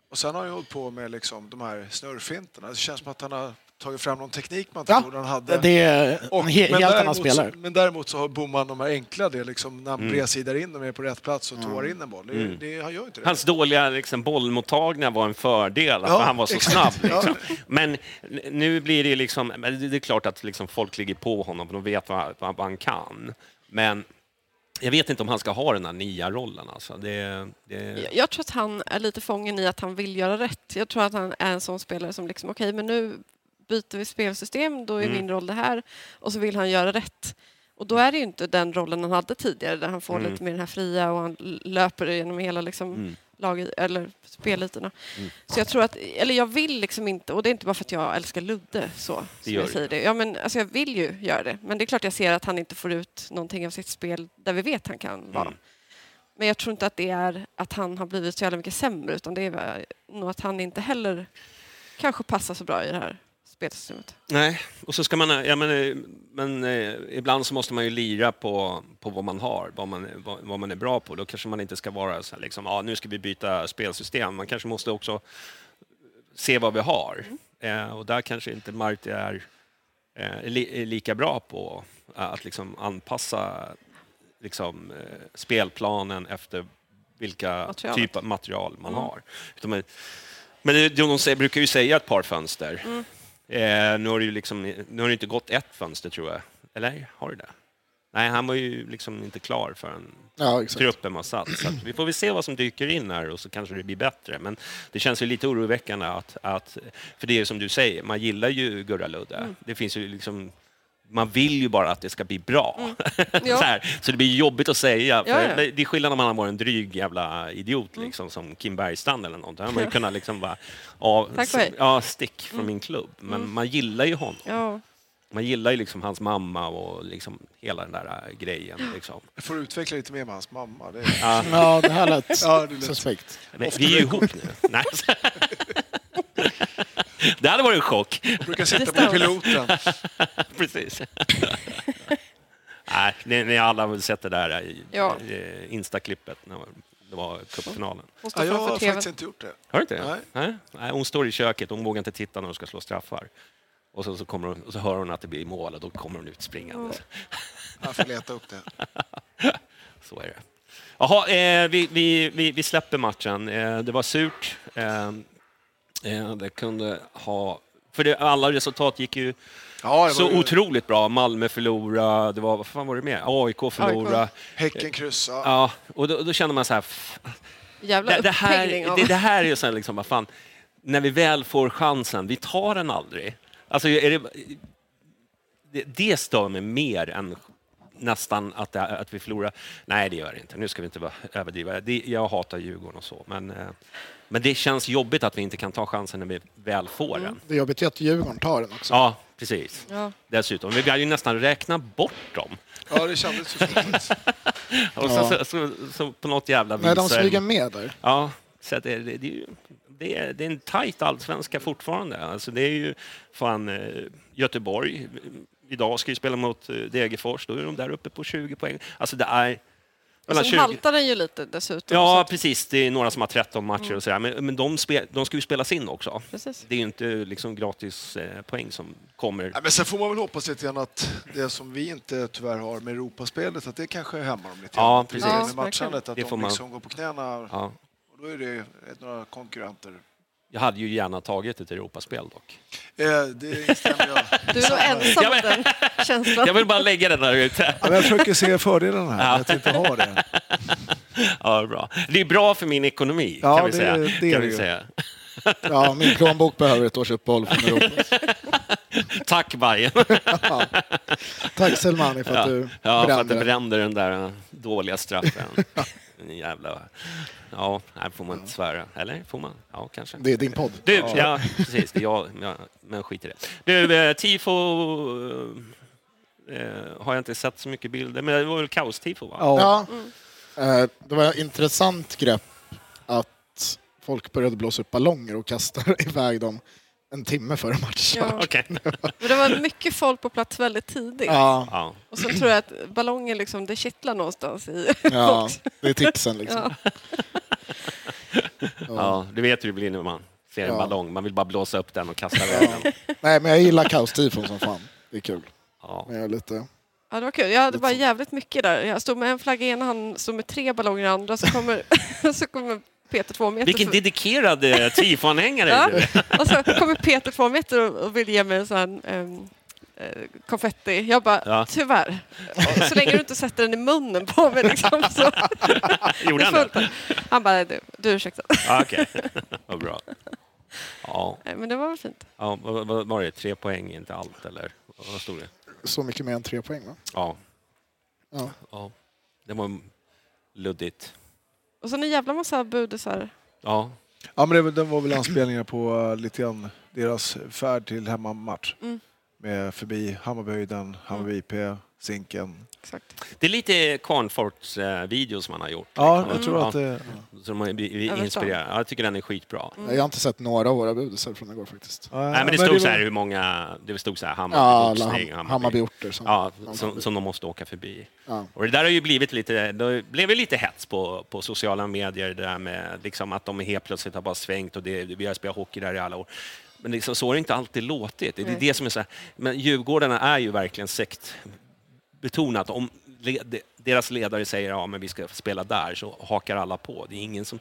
Och sen har han ju hållit på med liksom de här snurrfinterna. Det känns som att han har tagit fram någon teknik man inte Ja, trodde han hade. det är Och- en he, men helt annan däremot spelare. Så, men däremot så har Boman de här enkla, det liksom när han Mm. bredsidar in dem är på rätt plats och tår in en boll. Det, Mm. det, han gör inte det. Hans dåliga liksom, bollmottagningar var en fördel, för Ja, han var så exakt. snabb. Liksom. Men n- nu blir det liksom... men Det är klart att liksom, folk ligger på honom, för de vet vad, vad, vad han kan. Men jag vet inte om han ska ha den här nia-rollen. Alltså. Det, det... Jag- Jag tror att han är lite fången i att han vill göra rätt. Jag tror att han är en sån spelare som liksom, okej, men nu byter vi spelsystem, då är Mm. min roll det här. Och så vill han göra rätt. Och då är det ju inte den rollen han hade tidigare, där han får Mm. lite mer den här fria och han löper genom hela liksom, Mm. lag, eller spelytorna. Mm. Så jag tror att, eller jag vill liksom inte, och det är inte bara för att jag älskar Ludde så, som jag säger det. Ja, men, alltså, jag vill ju göra det, men det är klart jag ser att han inte får ut någonting av sitt spel där vi vet han kan vara. Mm. Men jag tror inte att det är att han har blivit så jävla mycket sämre utan det är nog att han inte heller kanske passar så bra i det här spelsystemet. Nej, och så ska man... Ja, men, eh, men eh, ibland så måste man ju lira på, på vad man har, vad man, vad, vad man är bra på. Då kanske man inte ska vara så här, liksom, ja, nu ska vi byta spelsystem. Man kanske måste också se vad vi har. Eh, och där kanske inte Marti är, eh, li, är lika bra på att liksom anpassa liksom, eh, spelplanen efter vilka Materialet. typ av material man Mm. har. Men de brukar ju säga ett par fönster. Mm. Eh, nu, har det ju liksom, nu har det inte gått ett fönster, tror jag. Eller har det det? Nej, han var ju liksom inte klar förrän Ja, exakt. truppen var satt. Så vi får väl se vad som dyker in här och så kanske det blir bättre. Men det känns ju lite oroväckande att, att för det är som du säger, man gillar ju Gurra Ludde. Mm. Det finns ju liksom man vill ju bara att det ska bli bra. Ja. så, här, så det blir jobbigt att säga. För Ja, ja. Det är skillnad om man har varit en dryg jävla idiot Mm. liksom, som Kim Bergstrand eller något. Då hade man ju kunnat liksom bara, ja, ja, stick från Mm. min klubb. Men Mm. man gillar ju honom. Ja, Man gillar ju liksom hans mamma och liksom hela den där äh, grejen. Liksom. Jag får utveckla lite mer med hans mamma. Det är... Ja, Ja, det här lät Ja, det lät- suspekt. men vi är ju ihop nu. Det hade varit en chock. Jag brukar sitta på piloten. Precis. Nej, ni, ni alla har väl sett det där i, Ja. i Instaklippet när det var cupfinalen. Ja, jag har faktiskt inte gjort det. Har du inte? Nej. Nej. Nej, hon står i köket, hon vågar inte titta när hon ska slå straffar. Och så, så, kommer hon, och så hör hon att det blir mål och då kommer hon ut springande. Jag får leta upp det. Så är det. Jaha, eh, vi, vi, vi, vi släpper matchen. Eh, det var surt. Eh, eh, det kunde ha... För det, alla resultat gick ju Ja, det så var ju- otroligt bra. Malmö förlorade, det var, vad fan var det mer? AIK förlorade. Häcken kryssa. Ja, och då, då känner man så här... Jävla Det, det, här, det, det här är ju så här liksom, vad fan, när vi väl får chansen, vi tar den aldrig. Alltså, är det, det, det stör mig mer än nästan att, det, att vi förlorar. Nej, det gör det inte. Nu ska vi inte vara överdriva. Det, jag hatar Djurgården och så, men, eh, men det känns jobbigt att vi inte kan ta chansen när vi väl får den. Det är jobbigt ju att Djurgården tar den också. Ja, precis. Ja. Dessutom. Vi hade ju nästan räknat bort dem. Ja, det kändes ju så. faktiskt. Och så, så, så, så på något jävla vis... Nej, de smyger med där. Ja, så att det, det, det, är ju- det, är, det är en tajt allsvenska fortfarande. Alltså det är ju fan eh, Göteborg. Idag ska ju spela mot eh, Degerfors, då är de där uppe på 20 poäng. Alltså det är... Mellan sen 20 haltar den ju lite dessutom. Ja, att- precis. Det är några som har 13 matcher och sådär. Men, men de, spel, de ska ju spelas in också. Precis. Det är ju inte liksom gratis eh, poäng som kommer. Ja, men sen får man väl hoppas lite grann att det som vi inte tyvärr har med Europaspelet, att det kanske hämmar dem lite Ja, grann. precis. Med Ja, matchandet, att Det får de man- liksom går på knäna. Ja. Och då är det några konkurrenter. Jag hade ju gärna tagit ett Europaspel dock. Eh, det instämmer jag. Du är nog ensam Ja, om den känslan. Jag vill bara lägga den där ute. Ja, jag försöker se fördelarna här, med att inte ha det. Ja, bra. Det är bra för min ekonomi, Ja, kan vi det- säga. det är kan det vi ju. säga. Ja, min plånbok behöver ett års uppehåll från Europa. Tack, Bajen. Tack Selmani för att du Ja, för att brände du den. brände den där dåliga straffen. En jävla... Ja, här får man inte svära. Eller får man? Ja, kanske. Det är din podd. Du, ja, precis. Det är jag, ja, men skit i det. Du, eh, tifo eh, har jag inte sett så mycket bilder, men det var väl kaos-tifo? Va? Ja. Ja, eh, det var ett intressant grepp att folk började blåsa upp ballonger och kasta iväg dem en timme före matchen. Ja. Okej. Men det var mycket folk på plats väldigt tidigt. Ja, Ja. Och sen tror jag att ballongen liksom, det kittlar någonstans i ja, det är tipsen liksom. Ja. ja, du vet hur det blir när man ser en Ja. ballong. Man vill bara blåsa upp den och kasta iväg den. Nej, men jag gillar kaos-tifon som fan. Det är kul. Ja. Men jag är lite... Ja, det var kul. Jag hade bara jävligt mycket där. Jag stod med en flagga i ena handen, stod med tre ballonger i andra, så kommer, så kommer Peter två meter Vilken dedikerad eh, tifo-anhängare Ja. är du. Och så kommer Peter två meter och, och vill ge mig en sån um, konfetti. Jag bara, Ja. tyvärr. Så länge du inte sätter den i munnen på mig liksom, så Gjorde han det? Han bara, du, du ursäkta. Ja, Okej, vad bra. Ja, Nej, Men det var väl fint. ja vad, vad var det? Tre poäng, inte allt, eller? Vad stod det? Så mycket mer än tre poäng va? Ja, Ja. ja. det var luddigt. Och sen en jävla massa budisar. Ja, Ja, men det, den var väl anspelningar på uh, lite grann deras färd till hemmamatch. Mm. Med förbi Hammarbyhöjden, Hammarby IP, Zinken. Exakt. det är lite Kvarnforts video som han har gjort. Ja, liksom. jag tror Ja, att det... Så de inspirerade. Ja, jag tycker den är skitbra. Mm. Jag har inte sett några av våra budisar från igår faktiskt. Ja, Nej, men det stod så här hur många... Det stod så här Ja, Hammarby, Ham- Hammarby-orter. Som, Ja, som, som de måste åka förbi. Ja. Och det där har ju blivit lite, det blev ju lite hets på, på sociala medier, det där med liksom att de helt plötsligt har bara svängt och det, vi har spelat hockey där i alla år. Men liksom, så har det inte alltid låtit. Det är Nej. det som är så här, men Djurgårdarna är ju verkligen sektbetonat. Om le, de- deras ledare säger ja, men vi ska spela där så hakar alla på. Det är ingen som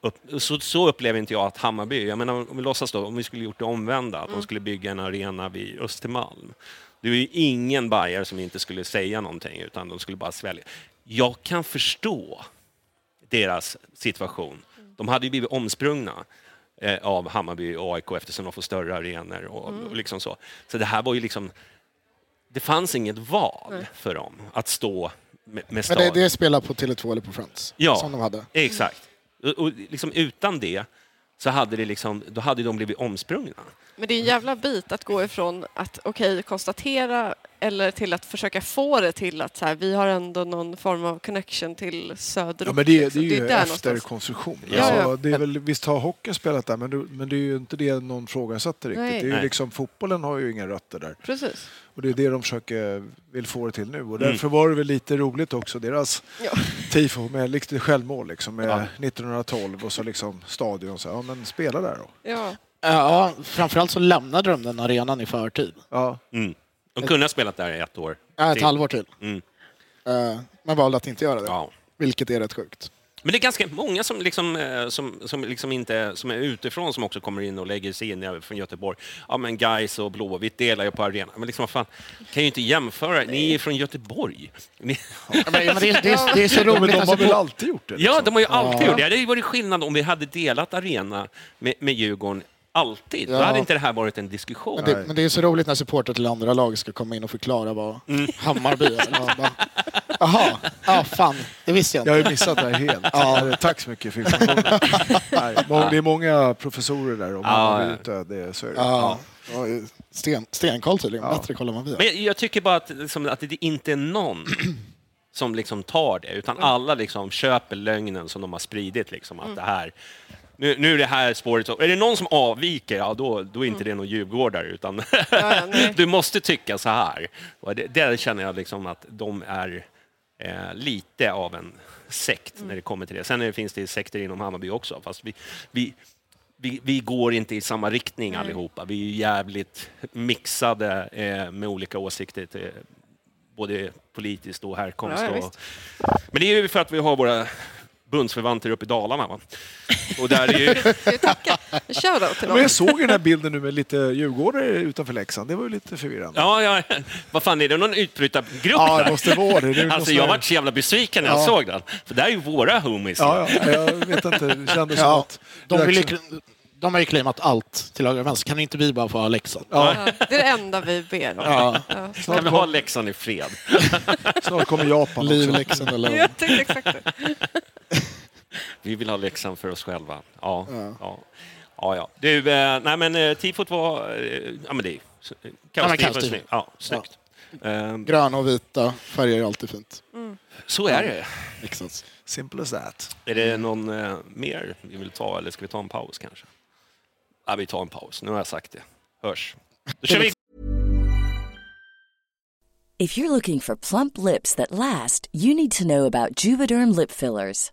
upp, så, så upplever inte jag att Hammarby, jag menar om vi låtsas då, om vi skulle gjort det omvända, att de skulle bygga en arena vid Östermalm. Det är ju ingen Bayer som inte skulle säga någonting, utan de skulle bara svälja. Jag kan förstå deras situation. De hade ju blivit omsprungna eh, av Hammarby och AIK eftersom de får större arenor och, och liksom så. Så det här var ju liksom... Det fanns inget val för dem att stå med, med Men stad. det, det spelar på Tele2 eller på Friends. Ja. Som de hade. Exakt. Och, och liksom utan det så hade, det liksom, då hade de blivit omsprungna. Men det är en jävla bit att gå ifrån att okej, konstatera eller till att försöka få det till att så här, vi har ändå någon form av connection till söderort. Ja, men det, det liksom. är ju där efter någonstans. konstruktion. Ja, alltså, ja. Det är väl, visst har hockeyn spelat där, men, du, men det är ju inte det någon frågasätter riktigt. Nej. Det är ju Nej. liksom, fotbollen har ju inga rötter där. Precis. Och det är det de försöker, vill få det till nu. Och Mm. därför var det väl lite roligt också, deras Ja. tifo med lite självmål liksom, med Ja. 1912 och så liksom stadion. Så, ja, men spela där då. Ja. Ja, framförallt så lämnade de den arenan i förtid. Ja. Mm. De kunde ha spelat där i ett år. Ja, ett till. halvår till. Mm. Eh, Men valde att inte göra det. Ja. Vilket är rätt sjukt. Men det är ganska många som, liksom, eh, som, som, liksom inte, som är utifrån som också kommer in och lägger sig in från Göteborg. Ja, men Gais och Blåvitt delar ju på arenan. Men liksom, vad fan, kan ju inte jämföra. Ni är från Göteborg. Ni, Ja, men, men det, är, det, är, det är så Men roligt. de alltså, har väl alltid gjort det? ja, Liksom. de har ju alltid Ja. gjort det. Det hade ju varit skillnad om vi hade delat arena med, med Djurgården. Alltid. Då Ja. hade inte det här varit en diskussion. men, det, men det är så roligt när supportrar till andra lag ska komma in och förklara vad Mm. Hammarby är. Jaha, ja fan, det visste jag Jag har inte. ju missat det här helt. Ja. Tack så mycket för informationen. Nej, det är många professorer där och Ja, man ja. är ute. Det, så är det. Ja, ja. Sten, stenkoll tydligen, Ja. bättre koll än vad vi har. Men jag tycker bara att, liksom, att det inte är någon som liksom tar det, utan alla liksom köper lögnen som de har spridit. Liksom, att det här, nu, nu är det här spåret... så- Är det någon som avviker, ja, då, då är inte det någon djurgårdare, utan ja, du måste tycka så här. Och det, där känner jag liksom att de är eh, lite av en sekt när det kommer till det. Sen det, finns det sekter inom Hammarby också, fast vi, vi, vi, vi går inte i samma riktning allihopa. Vi är jävligt mixade eh, med olika åsikter, till, både politiskt och härkomst. Ja, ja, och, men det är ju för att vi har våra bundsförvanter uppe i Dalarna. Va? Och där är ju, Ska vi tacka? En shoutout till Men dem. jag såg den här bilden nu med lite djurgårdare utanför Leksand. Det var ju lite förvirrande. ja, ja, vad fan är det, någon utbrytargrupp Ja, där? det måste vara det. det Alltså måste jag vara- vart så jävla besviken när jag Ja. såg den. För det här är ju våra homies. Ja, ja, jag vet inte. Det kändes som Ja, att... de, vill ju, de har ju claimat allt till höger och vänster. Kan inte vi bara få ha Leksand? Ja, Ja, det är det enda vi ber om. Ja. Ja. Kan vi ha Leksand i fred? snart kommer Japan Liv också. Leksand eller Jag tänkte exakt det. Vi vill ha Leksand för oss själva. Ja, Ja. ja. ja, ja. Du, eh, nej men eh, tifot var... Eh, ja men det är... eh, Ja, men Kaostifo är kaostifo. snyggt. Ja, snyggt. Eh, gröna och vita färger är alltid fint. så är det. Exakt. Simple as that. Är det någon eh, mer vi vill ta eller ska vi ta en paus kanske? Ja, vi tar en paus. Nu har jag sagt det. Hörs. Då kör vi If you're looking for plump lips that last, you need to know about Juvederm lip fillers.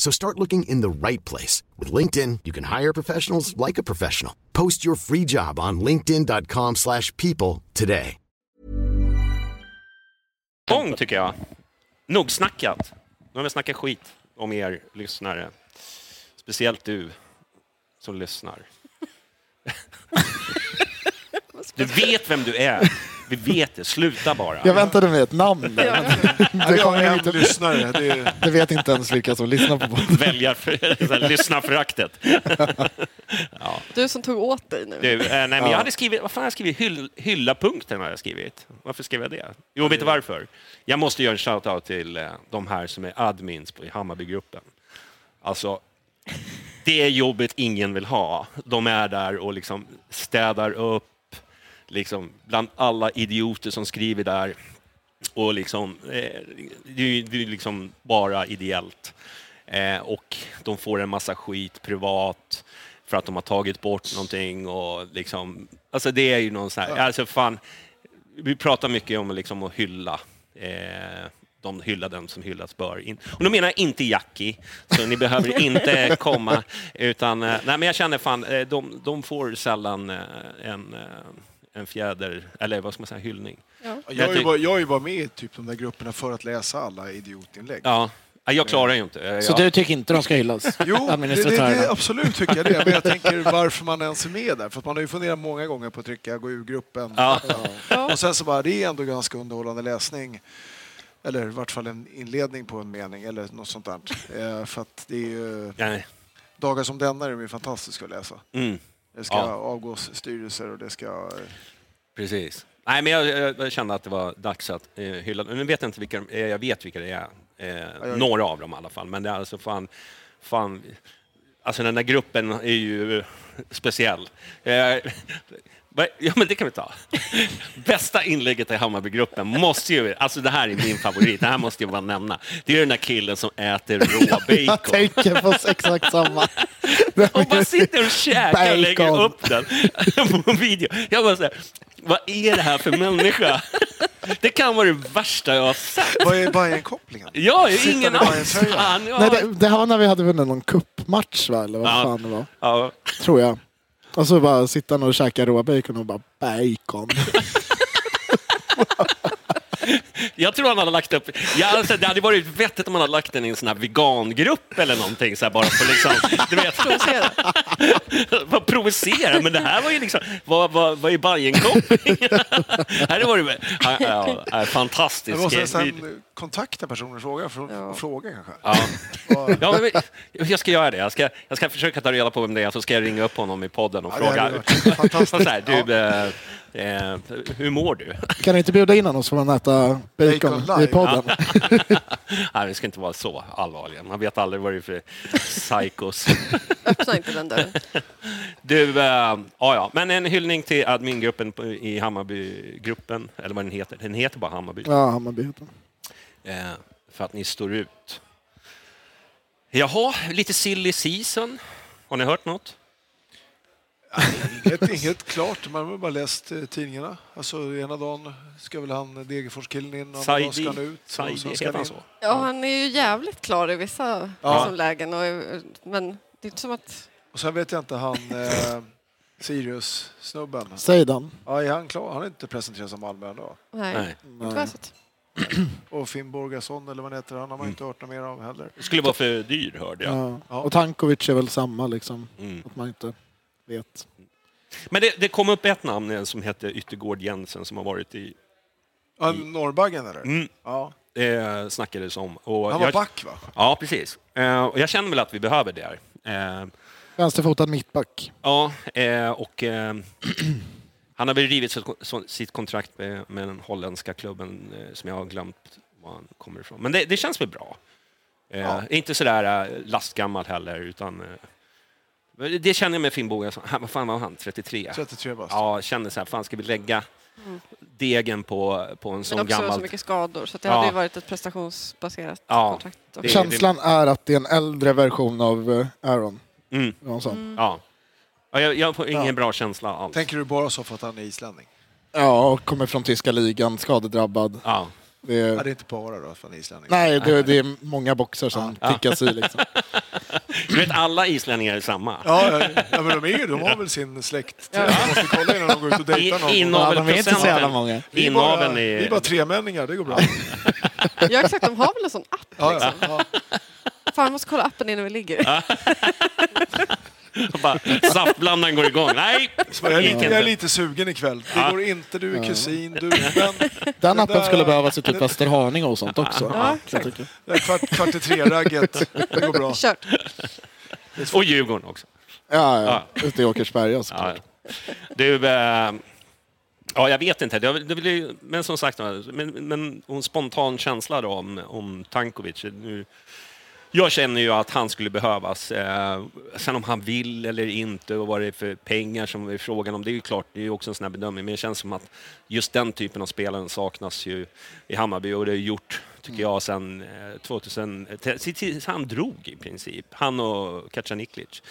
So start looking in the right place. With LinkedIn, you can hire professionals like a professional. Post your free job on linkedin.com slash people today. igång tycker jag. Nog snackat. Nu har vi snackat skit om er lyssnare. Speciellt du som lyssnar. Du vet vem du är. Vi vet det. Sluta bara. Jag väntade med ett namn där. Ja, Det, vi har kommer en inte, lyssnare. Det är, det vet inte ens vilka som lyssnar på podden. Väljar för, lyssnarföraktet. Du som tog åt dig nu. Du, eh, nej, men jag hade skrivit, vad fan har jag skrivit? Hyll, hylla punkten har jag skrivit. Varför skrev jag det? Jo, vet du varför? Jag måste göra en shout-out till eh, de här som är admins på, i Hammarbygruppen. Alltså, det är jobbet ingen vill ha. De är där och liksom städar upp liksom, bland alla idioter som skriver där. Och liksom, eh, det är ju det är liksom bara ideellt. Eh, och de får en massa skit privat för att de har tagit bort någonting. Och liksom, alltså det är ju någon sån här, alltså fan, vi pratar mycket om liksom att hylla eh, de hyllar den som hyllas bör. In. Och då menar jag inte Jackie, så ni behöver inte komma. Utan, nej, men jag känner fan, de, de får sällan en, en fjäder, eller vad ska man säga, hyllning. Jag är, ju bara, jag är ju bara med i typ de där grupperna för att läsa alla idiotinlägg. Ja, jag klarar ju inte. Så jag, du tycker inte de ska hyllas? Jo, det, det, det, absolut tycker jag det. Men jag tänker varför man ens är med där. För att man har ju funderat många gånger på att trycka gå ur gruppen. Ja. Och sen så bara, det är ändå ganska underhållande läsning. Eller i vart fall en inledning på en mening eller något sånt där. Eh, för att det är ju, nej. dagar som denna är de ju fantastiska att läsa. Mm, Det ska Ja. avgås styrelser och det ska... precis. Nej, men jag, jag, kände att det var dags att eh, hylla. Vet jag inte vilka, eh, jag vet vilka det är. Eh, jag- några av dem i alla fall. Men det är alltså fan, fan, alltså den där gruppen är ju speciell. Eh, ja, men det kan vi ta. Bästa inlägget i Hammarbygruppen måste ju, alltså det här är min favorit, det här måste jag bara nämna. Det är den där killen som äter rå Jag bacon. tänker på exakt samma. Och bara sitter och käkar och lägger Bacon. upp den på video. Jag bara säger, vad är det här för människa? Det kan vara det värsta jag har sett. Vad är Bajen-kopplingen? Jag Sitter ingen. Bajen-tröja. Fan, jag- Nej, det, det här var när vi hade vunnit någon cupmatch va? Eller vad Ja. fan det var. Ja, Tror jag. Och så bara sitta och käka råbacon och bara bacon. jag tror han hade lagt upp... Ja, alltså, det hade varit vettigt om han hade lagt den i en sån här vegangrupp eller någonting. Så här, bara för liksom, du vet, Provocera. vad provocera, men det här var ju liksom... Vad, vad, vad är Bajenkoppling? här var det ja, ja, Jag måste. Kontakta personen i fråga för Ja. och fråga kanske. Ja. Ja, men jag ska göra det. Jag ska, jag ska försöka ta reda på vem det är, så ska jag ringa upp honom i podden och Ja, fråga. fantastiskt. Så här, du, eh, eh, hur mår du? Kan du inte bjuda in honom så får man äta bacon, i podden? Nej, det ska inte vara så allvarliga. Man vet aldrig vad det är för psykos. Öppna inte den dörren. Du, eh, ja, men en hyllning till admingruppen i Hammarbygruppen, eller vad den heter. Den heter bara Hammarby. Ja, Hammarby heter den. Eh, för att ni står ut. Jaha, lite silly season. Har ni hört något? Inget, inget klart, man har bara läst eh, tidningarna. Alltså ena dagen ska väl han Degerfors-killen in, andra dagen ska han ut. och Saidi, sen ska han in. så? Ja, han är ju jävligt klar i vissa Ja. liksom, lägen. Och, men det är inte som att... Och sen vet jag inte han eh, Sirius-snubben. Seidan. Ja, är han klar? Han är inte presenterad som Malmö ändå. Nej, Nej. inte vad jag har sett. Och Finn Borgasson eller vad han heter, han har man inte hört något mer av heller. Det skulle vara för dyr, hörde jag. Ja. Ja. Och Tankovic är väl samma liksom. Mm. Att man inte vet. Men det, det kom upp ett namn eh, som hette Yttergård Jensen som har varit i... Ja, Norrbaggen eller? Mm, Ja. det snackades om. Och Han var jag, back va? Ja, precis. Eh, och jag känner väl att vi behöver det. här. Eh, Vänsterfotad mittback. ja, eh, och eh, han har väl rivit sitt, kontrakt med, med den holländska klubben eh, som jag har glömt var han kommer ifrån. Men det, det känns väl bra. Eh, Ja. Inte sådär eh, lastgammal heller, utan... Eh, det känner jag med Finnboga. Han- Vad fan var han? 33? 33 bast. Ja, känner så här, fan ska vi lägga degen på, på en Men sån också gammal... så mycket skador. Så det Ja. hade ju varit ett prestationsbaserat Ja. kontrakt. också. Känslan är att det är en äldre version av eh, Aaron Mm, Johansson. ja. Ja jag, jag får ingen Ja. bra känsla alls. Tänker du bara så för att han är islänning? Ja, och kommer från tyska ligan, skadedrabbad. Ja. Det Ja, är, det är inte bara då för är islänning. nej, det, det är många boxar som Ja. tickas i. Liksom. Du vet, alla islänningar är samma. Ja, ja, ja, men de, är, ju- de har väl sin släkt. Ja. De måste kolla innan de går ut och dejtar någon. I- Ja, de är inte så jävla många. vi, är bara, Inaveln vi är är... bara tremänningar, det går bra. Ja, exakt. De har väl en sån app? Ja, Liksom. ja, ja. Fan, jag måste kolla appen innan vi ligger. Bara, saftblandaren går igång. Nej, jag, är lite, jag är lite sugen ikväll. Det Ja. går inte, du är kusin, du vän. Den appen där- skulle behövas i typ Västerhaninge och sånt också. Ja, Jag tycker. Det är kvart, kvart i tre-ragget, det går bra. Kört. Och Djurgården också. Ja, ja. Ute i Åkersberga såklart. Ja. Du, eh, ja, jag vet inte. Det, det, blir- men som sagt, men, men en spontan känsla då om, om Tankovic. Nu, jag känner ju att han skulle behövas. Eh, sen om han vill eller inte och vad det är för pengar som är frågan om, det är ju klart, det är ju också en sån här bedömning. Men det känns som att just den typen av spelare saknas ju i Hammarby och det är gjort, tycker jag, sen eh, 2000, till- tills han drog i princip. Han och Kacaniklic.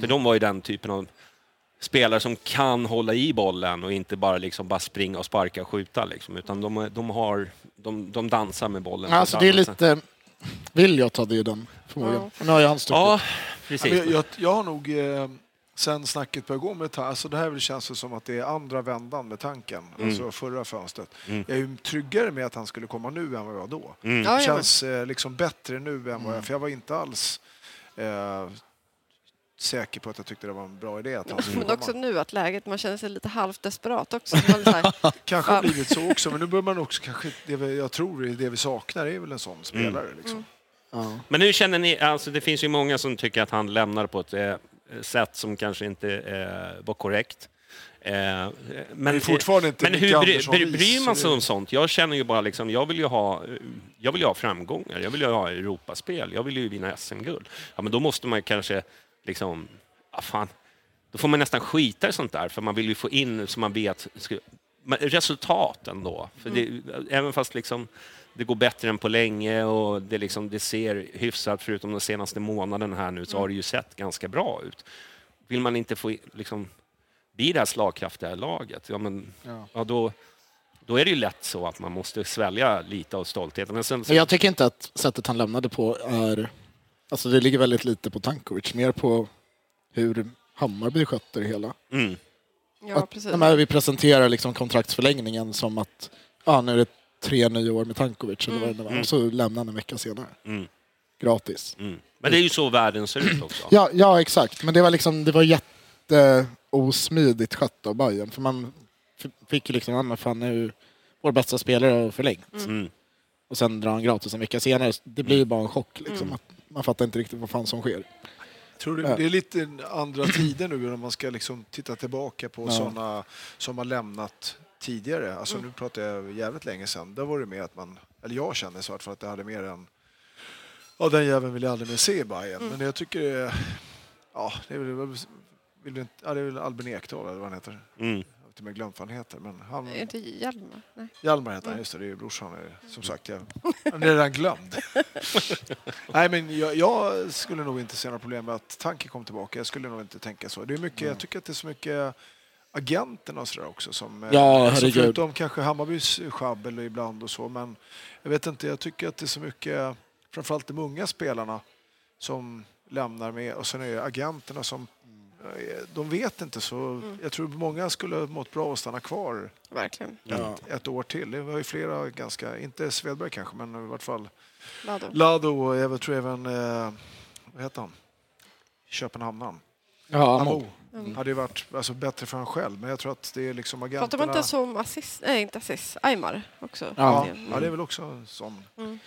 För de var ju den typen av spelare som kan hålla i bollen och inte bara, liksom, bara springa och sparka och skjuta. Liksom, utan de, de, har, de, de dansar med bollen. Alltså det är lite... Williot hade ju den förmågan. Nu har ju han stuckit. Ja, Ja, precis. jag, jag, jag har nog, eh, sen snacket började gå med ta- alltså det här känns som att det är andra vändan med tanken, alltså förra fönstret. Mm. Jag är ju tryggare med att han skulle komma nu än vad jag var då. Mm. Ja, Det ja, känns eh, liksom bättre nu än vad jag, för jag var inte alls eh, säker på att jag tyckte det var en bra idé att han skulle men också komma. nu att läget, man känner sig lite halvt desperat också. Här, Kanske har blivit så också, men nu börjar man också kanske, det vi, jag tror det vi saknar är väl en sån spelare. Liksom. Ja. Men nu känner ni, alltså det finns ju många som tycker att han lämnar på ett eh, sätt som kanske inte eh, var korrekt. Eh, men fortfarande inte men hur bry, bry, bryr man så sig om sånt? Jag känner ju bara liksom, jag vill ju ha, jag vill ju ha framgångar, jag vill ju ha Europaspel, jag vill ju vinna SM-guld. Ja, men då måste man kanske liksom, ja, fan, då får man nästan skita i sånt där, för man vill ju få in så man vet resultaten då. För det, även fast liksom det går bättre än på länge och det, liksom, det ser hyfsat, förutom den senaste månaden här nu, så har det ju sett ganska bra ut. Vill man inte få liksom, bli det här slagkraftiga laget, ja, men, Ja. ja. då, då är det ju lätt så att man måste svälja lite av stoltheten. Men sen, Men jag tycker inte att sättet han lämnade på är... Alltså det ligger väldigt lite på Tankovic, mer på hur Hammarby skötte det hela. mm, ja, att, precis. men vi presenterar liksom kontraktsförlängningen som att ja, nu är det tre nya år med Tankovic, eller vad det var. Mm. och så lämnar han en vecka senare. mm, Gratis. mm. Men det är ju så världen ser ut också. Ja, ja exakt. Men det var liksom, det var jätteosmidigt skött av Bayern för man fick ju liksom, men fan nu vår bästa spelare har förlängt. Mm. Och sen drar han gratis en vecka senare. Det blir ju bara en chock liksom. Mm. Att man fattar inte riktigt vad fan som sker. Tror du, Ja. det är lite andra tider nu när man ska liksom titta tillbaka på Ja. sådana som har lämnat tidigare. Alltså nu pratar jag jävligt länge sedan. Där var det mer att man, eller jag kände så för att det hade mer en Ja, den jäveln vill jag aldrig mer se i Bayern. Men jag tycker det är, ja, det är väl, vill du inte, ja, det är väl Albin Ekdal eller vad han heter. Mm. Och med glömt vad han heter. Men han, Är inte Hjalmar? Nej. Hjalmar heter han, just det, det är ju brorsan. eh, Som sagt, jag, han är redan glömd. Nej, men jag, jag skulle nog inte se några problem med att Tanke kom tillbaka. Jag skulle nog inte tänka så. Det är mycket, Jag tycker att det är så mycket agenterna och sådär också. Som, eh, Ja, alltså förutom kanske Hammarbys sjabbel ibland och så. Men jag vet inte, jag tycker att det är så mycket, framförallt de unga spelarna som lämnar med och sen är det agenterna som de vet inte så. Jag tror många skulle ha mått bra att stanna kvar Verkligen. Ja. ett, ett år till. Det var ju flera ganska, inte Svedberg kanske, men i vart fall Lado. Lado och jag tror även, eh, vad heter han? Köpenhamnaren. Ja, Amo. Mm. Hade ju varit alltså, bättre för han själv, men jag tror att det är liksom Pratar agenterna... man inte så om Assis? Nej, inte Assis. Aymar också. Ja, Mm. ja, det är väl också en sån. Mm.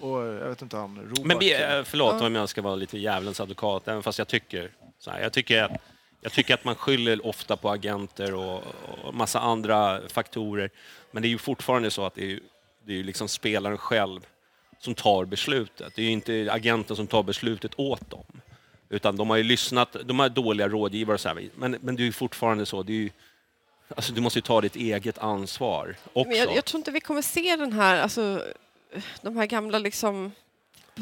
Och eh, jag vet inte han, Robert. Men vi, eh, förlåt Ja. om jag ska vara lite djävulens advokat, även fast jag tycker så här, jag tycker att jag tycker att man skyller ofta på agenter och, och massa andra faktorer. Men det är ju fortfarande så att det är, det är liksom spelaren själv som tar beslutet. Det är ju inte agenten som tar beslutet åt dem. Utan de har ju lyssnat, de har dåliga rådgivare och så här. Men, men det är ju fortfarande så, det är ju, alltså du måste ju ta ditt eget ansvar också. Men jag, jag tror inte vi kommer se den här, alltså, de här gamla liksom,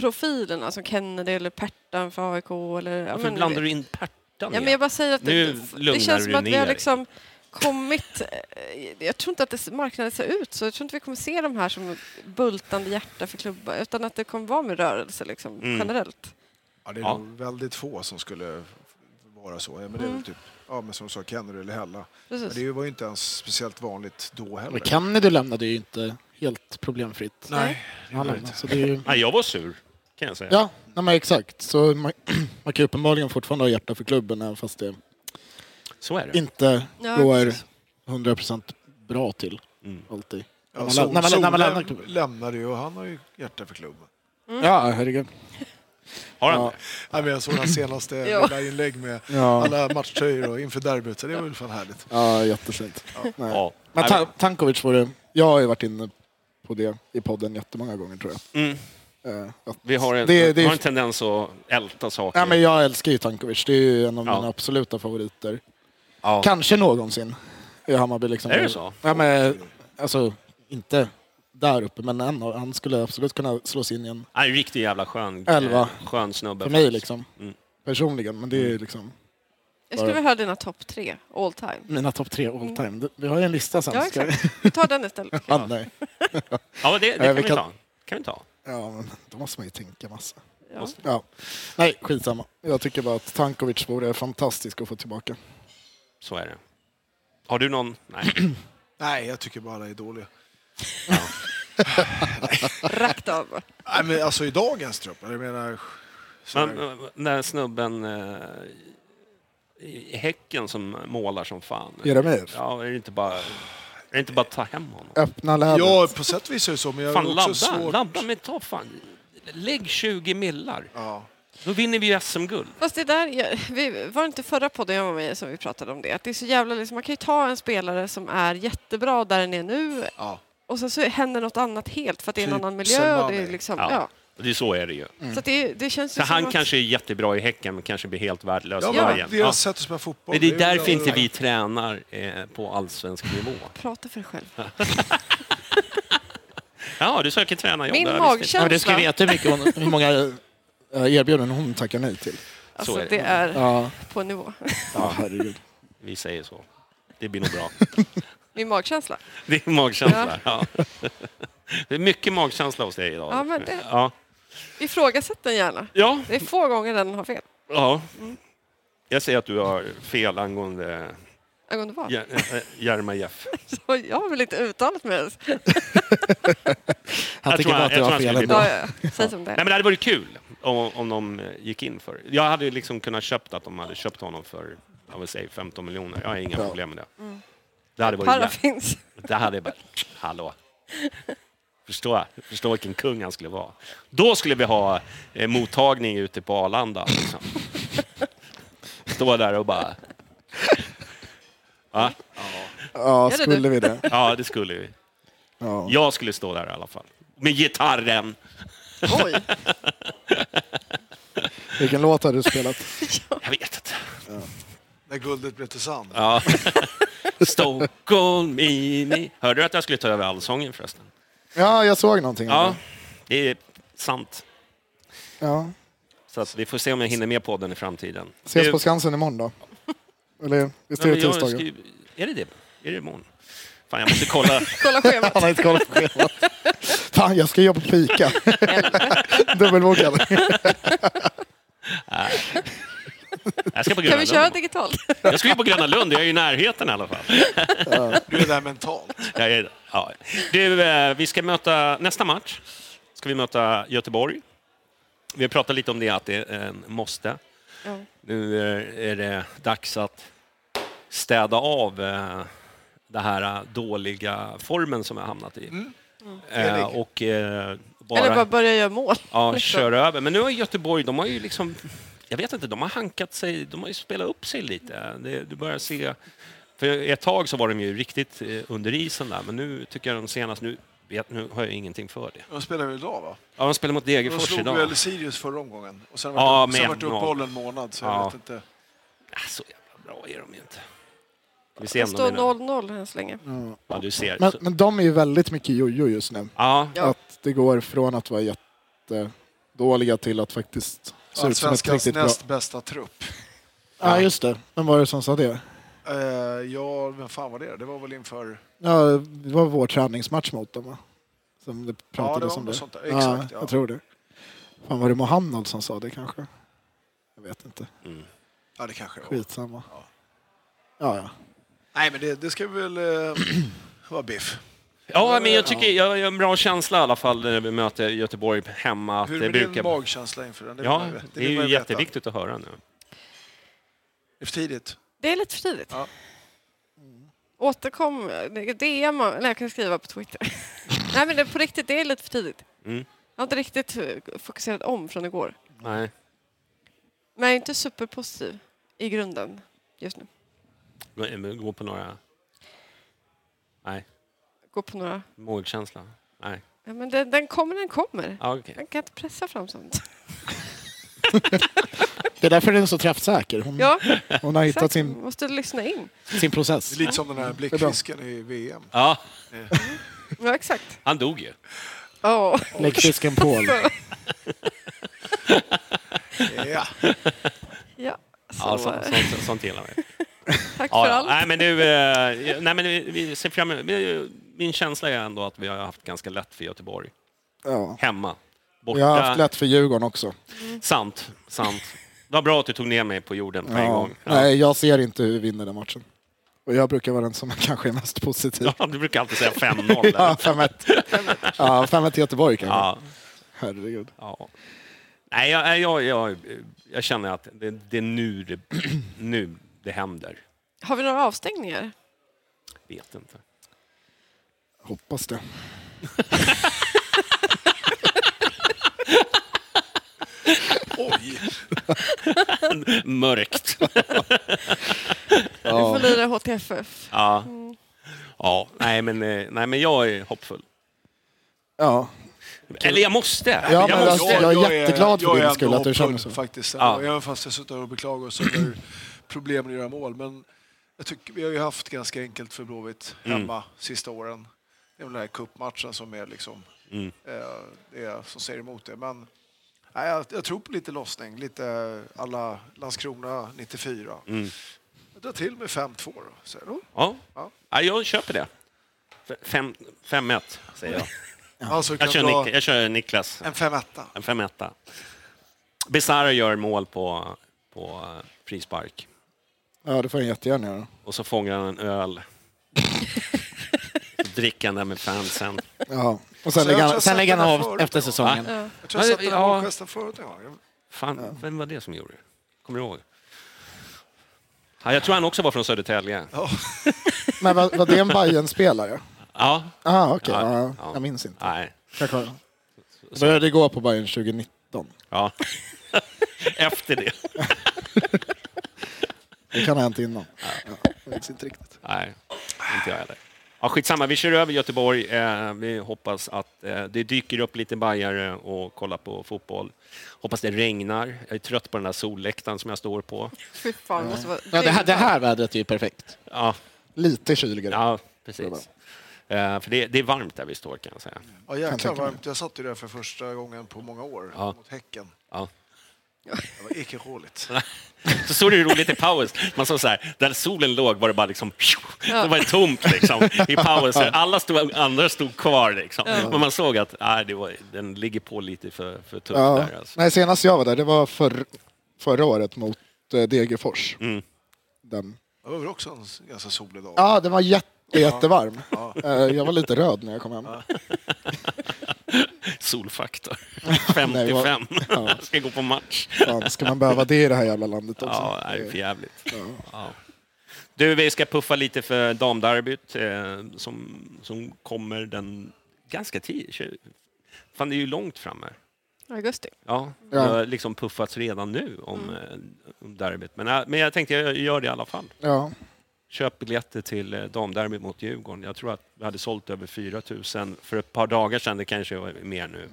profilerna som Kennedy eller Pertan för AIK. Eller, ja, Varför men- blandar du in Pertan Ja, men jag bara säger att Nu det, det känns som att vi har liksom kommit... eh, Jag tror inte att det, marknaden ser ut så. Jag tror inte vi kommer se de här som bultande hjärta för klubbar utan att det kommer vara med rörelse liksom, Mm. generellt. Ja, det är Ja. nog väldigt få som skulle vara så. Ja, men det är Mm. typ, ja, men som du sa, Kennedy eller Hella. Men Precis. det var ju inte ens speciellt vanligt då heller. Men Kennedy lämnade ju inte helt problemfritt. Nej, det var inte. så det är ju... Nej, jag var sur, kan jag säga. Ja, nej, men exakt. Så man, man kan ju uppenbarligen fortfarande ha hjärta för klubben även fast det Så är det. inte Ja, går precis. 100% bra till. Mm. Alltid. Ja, När man Sol, när man- när man lämnar klubben. lämnade ju och han har ju hjärta för klubben. Ja, herregud. Har han Ja. det? Men jag såg hans senaste Ja. lilla inlägg med Ja, alla matchtröjor och inför derbyt, så det var väl fan härligt. ja jättefint. Nej. Ja. Men Ta- Tankovic var det... Jag har ju varit inne på det i podden jättemånga gånger tror jag. Mm. Eh, Vi har en, Det- det- har en tendens att älta saker. Ja, men jag älskar ju Tankovic. Det är ju en av Ja. mina absoluta favoriter. Ja. Kanske någonsin i Hammarby. Liksom. Är det så? Ja, men, alltså, inte där uppe, men en, han skulle absolut kunna slås in i en är en riktigt jävla skön, Elva. eh, skön snubbe. för mig liksom. Mm. Personligen, men det är liksom... Jag skulle vilja höra dina topp tre all time. Mina topp tre all time. Vi har ju en lista sen. Ja, Ska vi- exakt. Vi tar den istället. Ja, nej. Ja, det, det Ja, kan vi vi kan- ta. kan vi ta. Ja, men då måste man ju tänka massa. Ja. Ja. Nej, skitsamma. Jag tycker bara att Tankovic vore fantastisk att få tillbaka. Så är det. Har du någon? Nej. Nej, jag tycker bara alla är dåliga. Rakt av. Nej, men alltså i dagens trupp, jag menar... Men eh, den där snubben eh, i Häcken som målar som fan. Jeremejeff. Ja, är det inte bara, är inte bara ta hem honom? Öppna lädret. Ja, på sätt och vis är det så, men jag Fan, ladda, också svårt... ladda med ta fan. Lägg 20 millar. Ja. Då vinner vi ju SM-guld. Fast det där, jag- vi, var det inte förra podden jag var med i som vi pratade om det? Att det är så jävla, liksom, man kan ju ta en spelare som är jättebra där den är nu Ja. och sen så händer något annat helt för att det är en Typ annan miljö. Och det är liksom, Ja. ja. Det är så är det ju. Så att det, det känns Så han att, kanske är jättebra i Häcken men kanske blir helt värdelös Ja, i men Bayern. deras Ja. sätt att spela fotboll. Men det är därför inte vi tränar eh, på allsvensk nivå. Prata för dig själv. Ja, du söker tränarjobb. Min där, magkänsla- Ja, det ska vi veta hur, mycket hon, hur många eh, erbjudanden hon tackar nej till. Alltså, är det. det är Ja, på nivå. ja herregud. Vi säger så. Det blir nog bra. Min magkänsla. Det är magkänsla. Ja. Det är mycket magkänsla hos dig idag. Ja, men det- Ja. Ifrågasätt den gärna. Ja. Det är få gånger den har fel. ja. Jag säger att du har fel angående Angående vad? Äh, Jeremejeff. Så jag har väl inte uttalat mig ens. Han Jag tycker tror bara att du jag har fel ändå. Ja, ja. Säg som det Nej, är. men det hade varit kul om, om de eh, gick in för Jag hade liksom kunnat köpt att de hade köpt honom för jag vill säga 15 miljoner. Jag har inga Ja. problem med det. Det hade varit Para finns. Det hade bara... Hallå. Förstå, förstå vilken kung han skulle vara. Då skulle vi ha eh, mottagning ute på Arlanda. Liksom. Stå där och bara... Ja, Ja, skulle vi det? ja, det skulle vi. Ja. Jag skulle stå där i alla fall. Med gitarren. Oj. Vilken låt har du spelat? Jag vet inte. När guldet blev till sand. Ja. Stockholm Mini. Hörde du att jag skulle ta över allsången förresten? Ja, jag såg någonting. Ja, det är sant. ja. Så att vi får se om jag hinner med podden i framtiden. Ses på Skansen imorgon då? Eller visst är det tisdagen? skriver- Är det det? Är det imorgon? Fan, jag måste kolla. Kolla schemat. Han har inte kollat på schemat. Fan, jag ska jobba på fika. Dubbelbokad. Jag ska på Kan Gröna vi köra Lund. digitalt? Jag ska ju på Gröna Lund, jag är ju i närheten i alla fall. Du är där mentalt. Jag är, ja. Du, eh, vi ska möta, nästa match ska vi möta Göteborg. Vi har pratat lite om det, att det är en måste. Ja. Nu eh, är det dags att städa av eh, den här dåliga formen som har hamnat i. Eh, Enig. och bara, Eller bara börja göra mål. ja, liksom. köra över. Men nu har Göteborg, de har ju liksom, jag vet inte, de har hankat sig, de har ju spelat upp sig lite. Det, du börjar se, för ett tag så var de ju riktigt eh, under isen där, men nu tycker jag de senast, nu, vet, nu har jag ingenting för det. De spelar väl idag va? Ja, de spelar mot De Degerfors slog idag. väl Sirius förra omgången. Och sen Ja, var det, sen med vart det noll. uppehåll en månad, så jag Ja. vet inte. Ja, så jävla bra är de ju inte. Vi ser Det de står är 0-0 än så länge. Ja, du ser. Men, men de är ju väldigt mycket jojo just nu. Ja. Att det går från att vara jättedåliga till att faktiskt se ut som ett riktigt bra... näst bästa trupp. Ja, just det. Vem var det som sa det? Eh, ja, vem fan var det? Det var väl inför... Ja, det var vår träningsmatch mot dem va? Som det Ja, det pratades var om det. sånt där. ja, Exakt, ja. jag tror det. Fan, var det Mohammed som sa det kanske? Jag vet inte. mm. Ja, det kanske det var. Skitsamma. Ja. Ja, ja. Nej, men det, det ska väl eh, vara biff. ja men jag tycker jag har en bra känsla i alla fall när vi möter Göteborg hemma. Att Hur det är din brukar... magkänsla inför den? Det Ja, det vill är ju jätteviktigt att höra nu. Det är för tidigt. Det är lite för tidigt. Ja. Återkom, DM, eller jag kan skriva på Twitter. Nej men det, på riktigt, det är lite för tidigt. Mm. Jag har inte riktigt eh, fokuserat om från igår. Nej. Men jag är inte superpositiv i grunden just nu. Gå- men Gå på några... Nej, Gå på några... magkänsla. Nej. Ja, men den, den kommer när den kommer. Ja, okej. Jag kan inte pressa fram sånt. Det är därför den är så träffsäker. Hon, Ja, hon har hittat exakt. sin, Måste lyssna in. sin process. Det är lite som den här blickfisken i VM. Ja, Ja, exakt. han dog ju. Oh. Läckfisken Paul. Ja. Ja, så Ja, så, sånt, sånt gillar vi. Tack Ja, för allt. Nej, men nu, eh, nej, men vi, ser fram emot... Min känsla är ändå att vi har haft ganska lätt för Göteborg. Ja. Hemma. Borta. Vi har haft lätt för Djurgården också. Sant, sant. Det var bra att du tog ner mig på jorden på en gång. Ja. Nej, jag ser inte hur vi vinner den matchen. Och jag brukar vara den som kanske är mest positiv. Ja, du brukar alltid säga 5-0. Ja, eller? 5-1. Ja, 5-1 till Göteborg kanske. Ja, Herregud. ja. Nej, jag, jag, jag, jag känner att det, det är nu det, nu det händer. Har vi några avstängningar? Vet inte. Hoppas det. Oj! Mörkt. Vi får lira HTFF. Ja. Ja, nej men, eh, nej men jag är hoppfull. Ja, Eller jag måste. Ja, jag men måste. alltså, jag är jätteglad för jag din är skull att du känner så. Faktiskt, Ja. Även fast jag suttit och beklagat oss över problemen att göra mål. Men jag tycker vi har ju haft ganska enkelt för Blåvitt Mm. hemma sista åren. Det är väl den här cupmatchen som är liksom Mm. eh, det som säger emot det. Men nej, jag, jag tror på lite lossning, lite alla Landskrona 94. Mm. Jag drar till med 5-2 då. Så, då. Ja. Ja. ja, jag köper det. F- fem- 5-1 säger jag. Alltså, Jag kan kör, Nik- jag kör Niklas. en 5-1. En 5-1. Bizarro gör mål på, på eh, frispark. Ja, det får jag jättegärna göra. Och så fångar han en öl. dricker han den med fansen. Ja. Och sen lägger han, jag sen lägger han av förut efter säsongen. Ja. Jag tror jag satte den Ja. målgesten förut en gång. Fan, vem var det som gjorde det? Kommer du ihåg? Ja, jag tror han också var från Södertälje. Men var, var det en bayern spelare Ja. Ah, okej. Ja, Ja, ja. Jag minns inte. Nej. Kanske. Började gå på Bayern 2019. Ja. Efter det. Det kan ha hänt innan. Ja, jag minns inte riktigt. Nej, inte jag heller. Ja, skitsamma, vi kör över Göteborg. Eh, vi hoppas att eh, det dyker upp lite bajare och kollar på fotboll. Hoppas det regnar. Jag är trött på den där solläktaren som jag står på. Fy fan, det måste vara... Ja, det, här, det här vädret är ju perfekt. Ja, Lite kyligare. ja precis. Eh, för det, det är varmt där vi står kan jag säga. Ja, mig. varmt. Jag satt ju där för första gången på många år Ja. mot Häcken. Ja. Det var icke roligt. Så såg det roligt i paus. Man såg så här, där solen låg var det bara liksom... Det var tomt liksom, i pausen. Alla stod, andra stod kvar liksom. Men man såg att nej, det var, den ligger på lite för, för tufft Ja. där. Alltså. Nej, senast jag var där, det var för, förra året mot eh, Degerfors. Mm. Den. Det var väl också en ganska solig dag. Ja, den var jätte, jättevarm. Ja. Eh, Jag var lite röd när jag kom hem. Solfaktor. Nej, vad- 55. Ja. Ska gå på match. Fan, ska man behöva det i det här jävla landet också? Ja, det är för jävligt. Ja. Du, vi ska puffa lite för damderbyt eh, som, som kommer den ganska tidigt. Fan, det är ju långt framme. Augusti. Ja, det har liksom puffats redan nu om, eh, om derbyt. Men, äh, men jag tänkte jag gör det i alla fall. Ja. Köp biljetter till eh, damderbyt mot Djurgården. Jag tror att vi hade sålt över 4 000 för ett par dagar sedan. Det kanske är mer nu.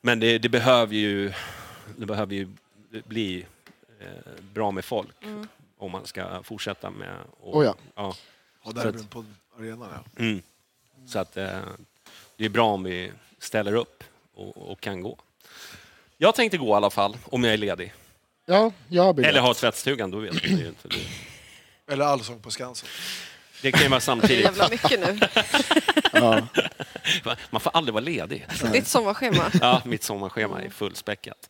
Men det, det behöver ju det behöver ju bli eh, bra med folk om man ska fortsätta med... Och, Oh ja. ja. Där är på arenan, ja. Mm. Så att eh, det är bra om vi ställer upp och, och kan gå. Jag tänkte gå i alla fall, om jag är ledig. ja, jag har biljett. Eller har tvättstugan, då vet ju inte. Eller Allsång på Skansen. det kan ju vara Det är samtidigt. jävla mycket nu. Ja. Man får aldrig vara ledig. Ditt sommarschema. Ja, mitt sommarschema är fullspäckat.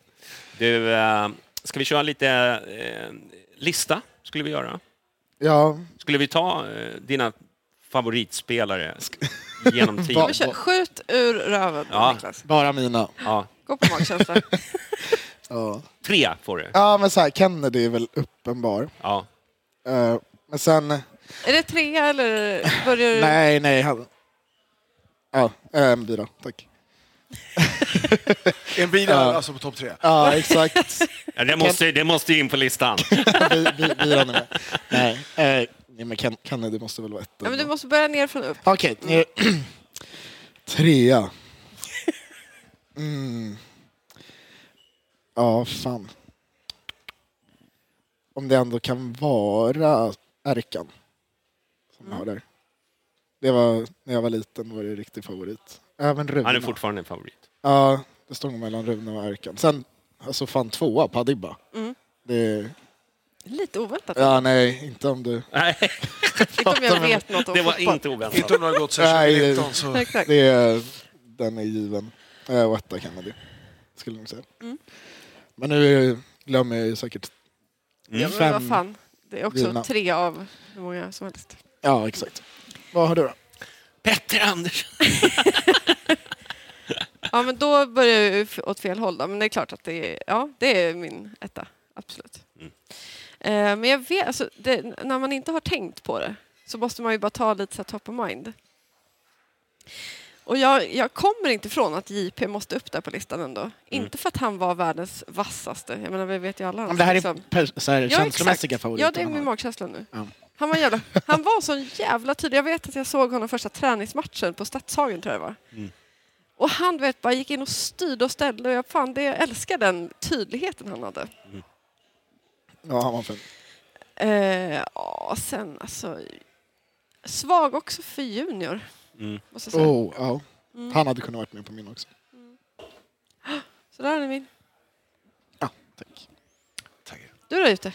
Du, eh, ska vi köra lite eh, lista? Skulle vi göra. ja, Skulle vi ta eh, dina favoritspelare genom tiden? skjut ur röven, Ja. Niklas. bara mina. Ja, Gå på magkänsla. Ja, tre får du. ja men så här, Kennedy är väl uppenbar. Ja. Eh, men sen... Är det trea eller börjar du... Nej, nej. Han... Ja, en bira, tack. En bil Ja. alltså på topp tre. Ja, exakt. Ja, det, måste, det måste in på listan. Bi- bi- Biran är med. Nej, eh, nej men Ken- Kennedy måste väl vara ett. Ja, men du måste börja ner från upp. Okej, eh, trea. Mm. Ja, fan. Om det ändå kan vara Erkan som Mm. har där. Det var, när jag var liten var det riktig favorit. Även Rune. Han är fortfarande en favorit. Ja, det stod mellan Rune och Erkan. Sen, alltså fan tvåa, Padibba. Mm. Det, Lite oväntat. Ja, nej, inte om du... Nej, Inte om jag vet något om det var fotboll. inte oväntat. Inte om du har gått sedan Nej, 2019 så... Exakt. Det är, den är given. Och etta Kennedy, skulle jag nog säga. Mm. Men nu glömmer jag ju säkert Ja, men fem. vad fan. Det är också givna. tre av hur många som helst. Ja, exakt. Vad har du då? Petter Andersson. Ja, men då börjar jag åt fel håll. Då. Men det är klart att det är, ja, det är min etta. Absolut. Mm. Eh, men jag vet, alltså, det, när man inte har tänkt på det så måste man ju bara ta lite så här top of mind. Och jag, jag kommer inte ifrån att JP måste upp där på listan ändå. Inte för att han var världens vassaste. Jag menar, vi vet ju alla. Om det här är liksom. per, så här, Ja, känslomässiga favoriter. Ja, det är min magkänsla nu. Ja. Han var, jävla, han var så jävla tydlig. Jag vet att jag såg honom första träningsmatchen på Stadshagen tror jag det var. Mm. Och han vet, bara gick in och styrde och ställde. Och jag, fan, det, jag älskar den tydligheten han hade. Ja, han var fin. Eh, sen alltså... Svag också för junior. Mm. Måste jag säga. Oh, ja. Mm. Han hade kunnat varit med på min också. Så där är min. Ja, tack. Tackar. Du då ute?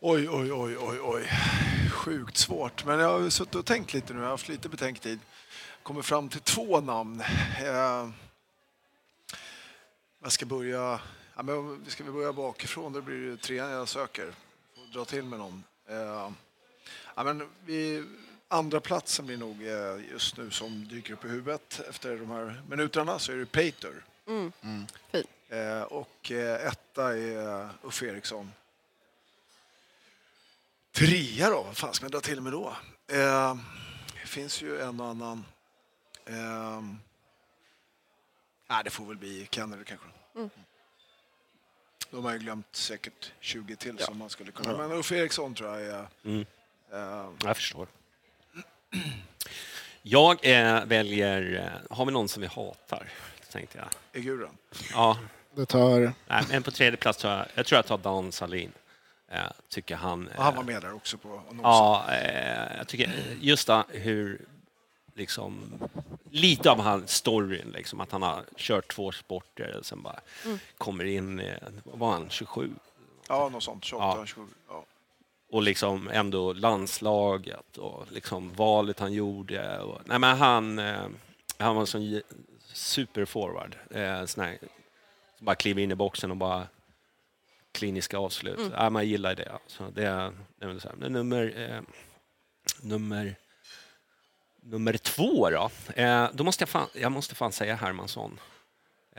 Oj, oj, oj, oj, oj. Sjukt svårt. Men jag har suttit och tänkt lite nu. Jag har haft lite betänktid. Kommer fram till två namn. Eh, jag ska börja... Ja, men ska vi börja bakifrån? Då blir det trean jag söker. Får dra till med någon. Eh, ja, men vi, andra platsen blir nog just nu som dyker upp i huvudet efter de här minuterna så är det Pater. Mm. Mm. Fin. Eh, och eh, etta är Uffe Eriksson. Trea då? Vad fan ska man dra till med då? Eh, det finns ju en och annan... Eh, nej, det får väl bli Kennedy kanske. Mm. De har ju glömt säkert 20 till som man skulle kunna. Men Uffe Eriksson tror jag är... Mm. Eh, Jag förstår. Jag eh, väljer... Eh, har vi någon som vi hatar? Tänkte jag. är guren. Ja, Det tar... nej, men på tredje plats tror jag... Jag tror jag tar Dan Salin. Eh, tycker han... Och han eh, var med där också på annonsen. Ja, eh, jag tycker just det, hur liksom lite av hans storyn, liksom, att han har kört två sporter och sen bara kommer in, eh, vad var han, 27? Ja, något sånt. 28, Ja. 27. Ja. Och liksom ändå landslaget och liksom valet han gjorde. Och, nej men han, eh, han var en sån superforward. Eh, sån här, som bara kliver in i boxen och bara kliniska avslut. Mm. Ja, man gillar det. Alltså, det, är, det är så här. Nummer, eh, nummer, nummer två då. Eh, då måste jag, fan, jag måste fan säga Hermansson.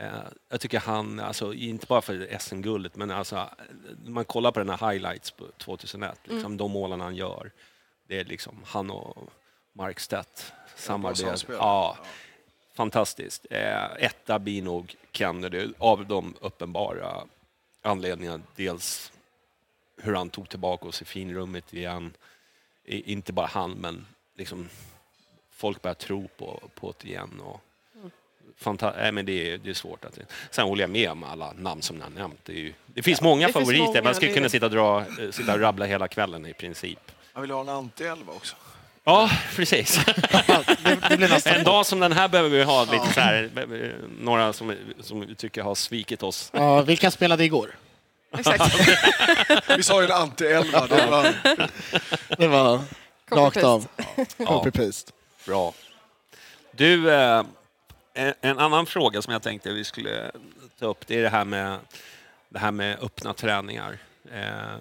Eh, jag tycker han, alltså, inte bara för SM-guldet, men alltså, man kollar på den här highlights på 2001, liksom, de målen han gör. Det är liksom han och Mark Stedt samarbete. samspel. Ja, fantastiskt. Eh, etta blir nog Kennedy av de uppenbara anledningarna. Dels hur han tog tillbaka oss i finrummet igen. I, inte bara han, men liksom folk börjar tro på, på det igen. Och, Fanta- nej, men det, är, det är svårt. Att, sen håller jag med om alla namn som ni har nämnt. Det, är ju, det finns många det finns favoriter. många, Man skulle det- kunna sitta och, dra, eh, sitta och rabbla hela kvällen i princip. Han vill ha en anti-elva också. Ja, precis. en dag som den här behöver vi ha lite så här, några som, som vi tycker har svikit oss. Ja, vilka spelade igår? Exakt. Vi sa ju en anti-elva. Det var... Det var rakt Copy-paste. av. Ja, Copy-paste. bra. Du, eh, en, en annan fråga som jag tänkte vi skulle ta upp, det är det här med, det här med öppna träningar. Eh,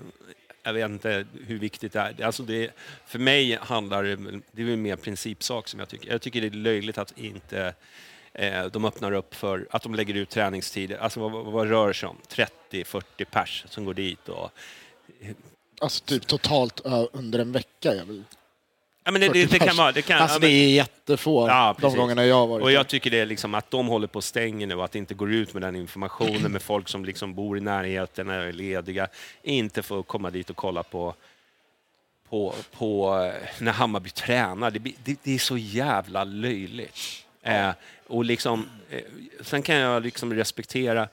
jag vet inte hur viktigt det är. Alltså det, för mig handlar det, det är mer principsak som jag tycker. Jag tycker det är löjligt att inte eh, de öppnar upp för att de lägger ut träningstider. Alltså vad, vad, vad rör det sig om? 30-40 pers som går dit och Alltså typ totalt under en vecka. Jag vill... Ja, men det, det, det kan vara... Det kan, Alltså ja, det men- är jättefå Ja, de gångerna jag har varit Och jag tycker det är liksom att de håller på att stänga nu och att inte går ut med den informationen med folk som liksom bor i närheten, är lediga, inte får komma dit och kolla på på, på eh, när Hammarby tränar. Det, det, det är så jävla löjligt. Eh, och liksom, eh, sen kan jag liksom respektera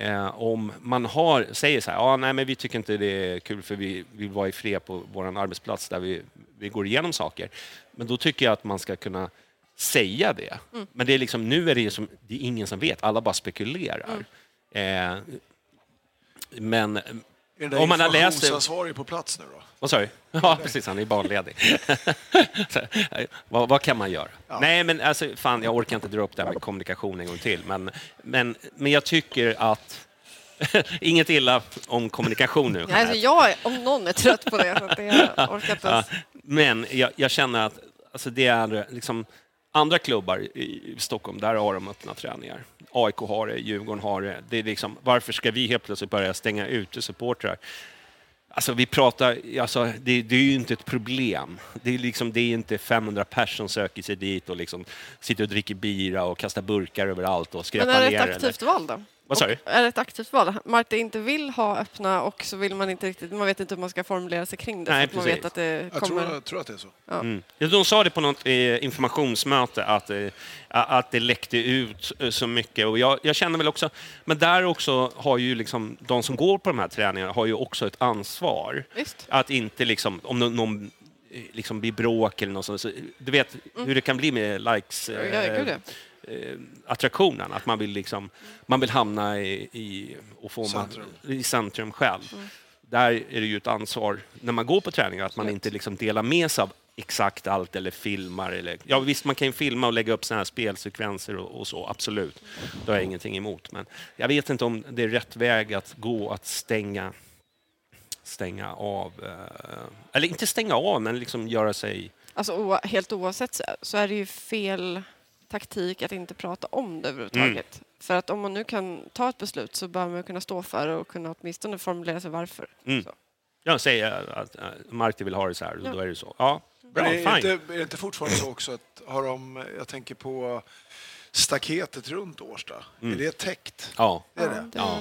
eh, om man har, säger så här, ja, nej, men vi tycker inte det är kul för vi vill vara i fred på vår arbetsplats där vi, vi går igenom saker. Men då tycker jag att man ska kunna säga det. Men det är liksom, nu är det, som, det är ingen som vet, alla bara spekulerar. Eh, men Är Om man har läst det- informationsansvarig på plats nu då? Vad sa du? Ja, precis. Han är barnledig. Så, eh, vad, vad kan man göra? Nej, men alltså, fan, jag orkar inte dra upp det här med kommunikation en gång till. Men, men, men jag tycker att... Inget illa om kommunikation nu. Nej, alltså jag, är- om någon är trött på det, så att det jag orkar inte Ja, men jag, jag känner att alltså det är liksom, andra klubbar i Stockholm, där har de öppna träningar. AIK har det, Djurgården har det. det är liksom, varför ska vi helt plötsligt börja stänga ute supportrar? Alltså vi pratar, alltså, det, det är ju inte ett problem. Det är, liksom, det är inte 500 personer som söker sig dit och liksom sitter och dricker bira och kastar burkar överallt och Men skräpar är det ner. ett aktivt val då? Vad sa du? Är det ett aktivt val? Marta inte vill ha öppna och så vill man inte riktigt, man vet inte hur man ska formulera sig kring det. Nej, att man precis. vet att det Jag kommer... tror, jag tror att det är så. Mm. Ja, De sa det på något eh, informationsmöte att, eh, att det läckte ut eh, så mycket. Och jag, jag känner väl också, men där också har ju liksom, de som går på de här träningarna har ju också ett ansvar. Visst. Att inte liksom, om någon, någon liksom blir bråk eller något sånt. Så, du vet hur det kan bli med likes Mm. Ja, eh, attraktionen, att man vill, liksom, man vill hamna i, i, och få Centrum. Man, i centrum själv. Mm. Där är det ju ett ansvar när man går på träningar att man inte liksom delar med sig av exakt allt eller filmar. Eller, ja, visst, man kan ju filma och lägga upp såna här spelsekvenser och, och så, absolut. Det har jag ingenting emot. Men jag vet inte om det är rätt väg att gå att stänga, stänga av, eh, eller inte stänga av, men liksom göra sig... Alltså helt oavsett så- så är det ju fel taktik att inte prata om det överhuvudtaget. Mm. För att om man nu kan ta ett beslut så bör man ju kunna stå för det och kunna åtminstone formulera sig varför. Mm. Så. Jag säger att uh, Marti vill ha det så här, Ja. då är det så. Ja, bra, Men är, fine. inte, är det inte fortfarande så också att har de, jag tänker på staketet runt Årsta, Mm. är det täckt? Ja. Är det? Ja.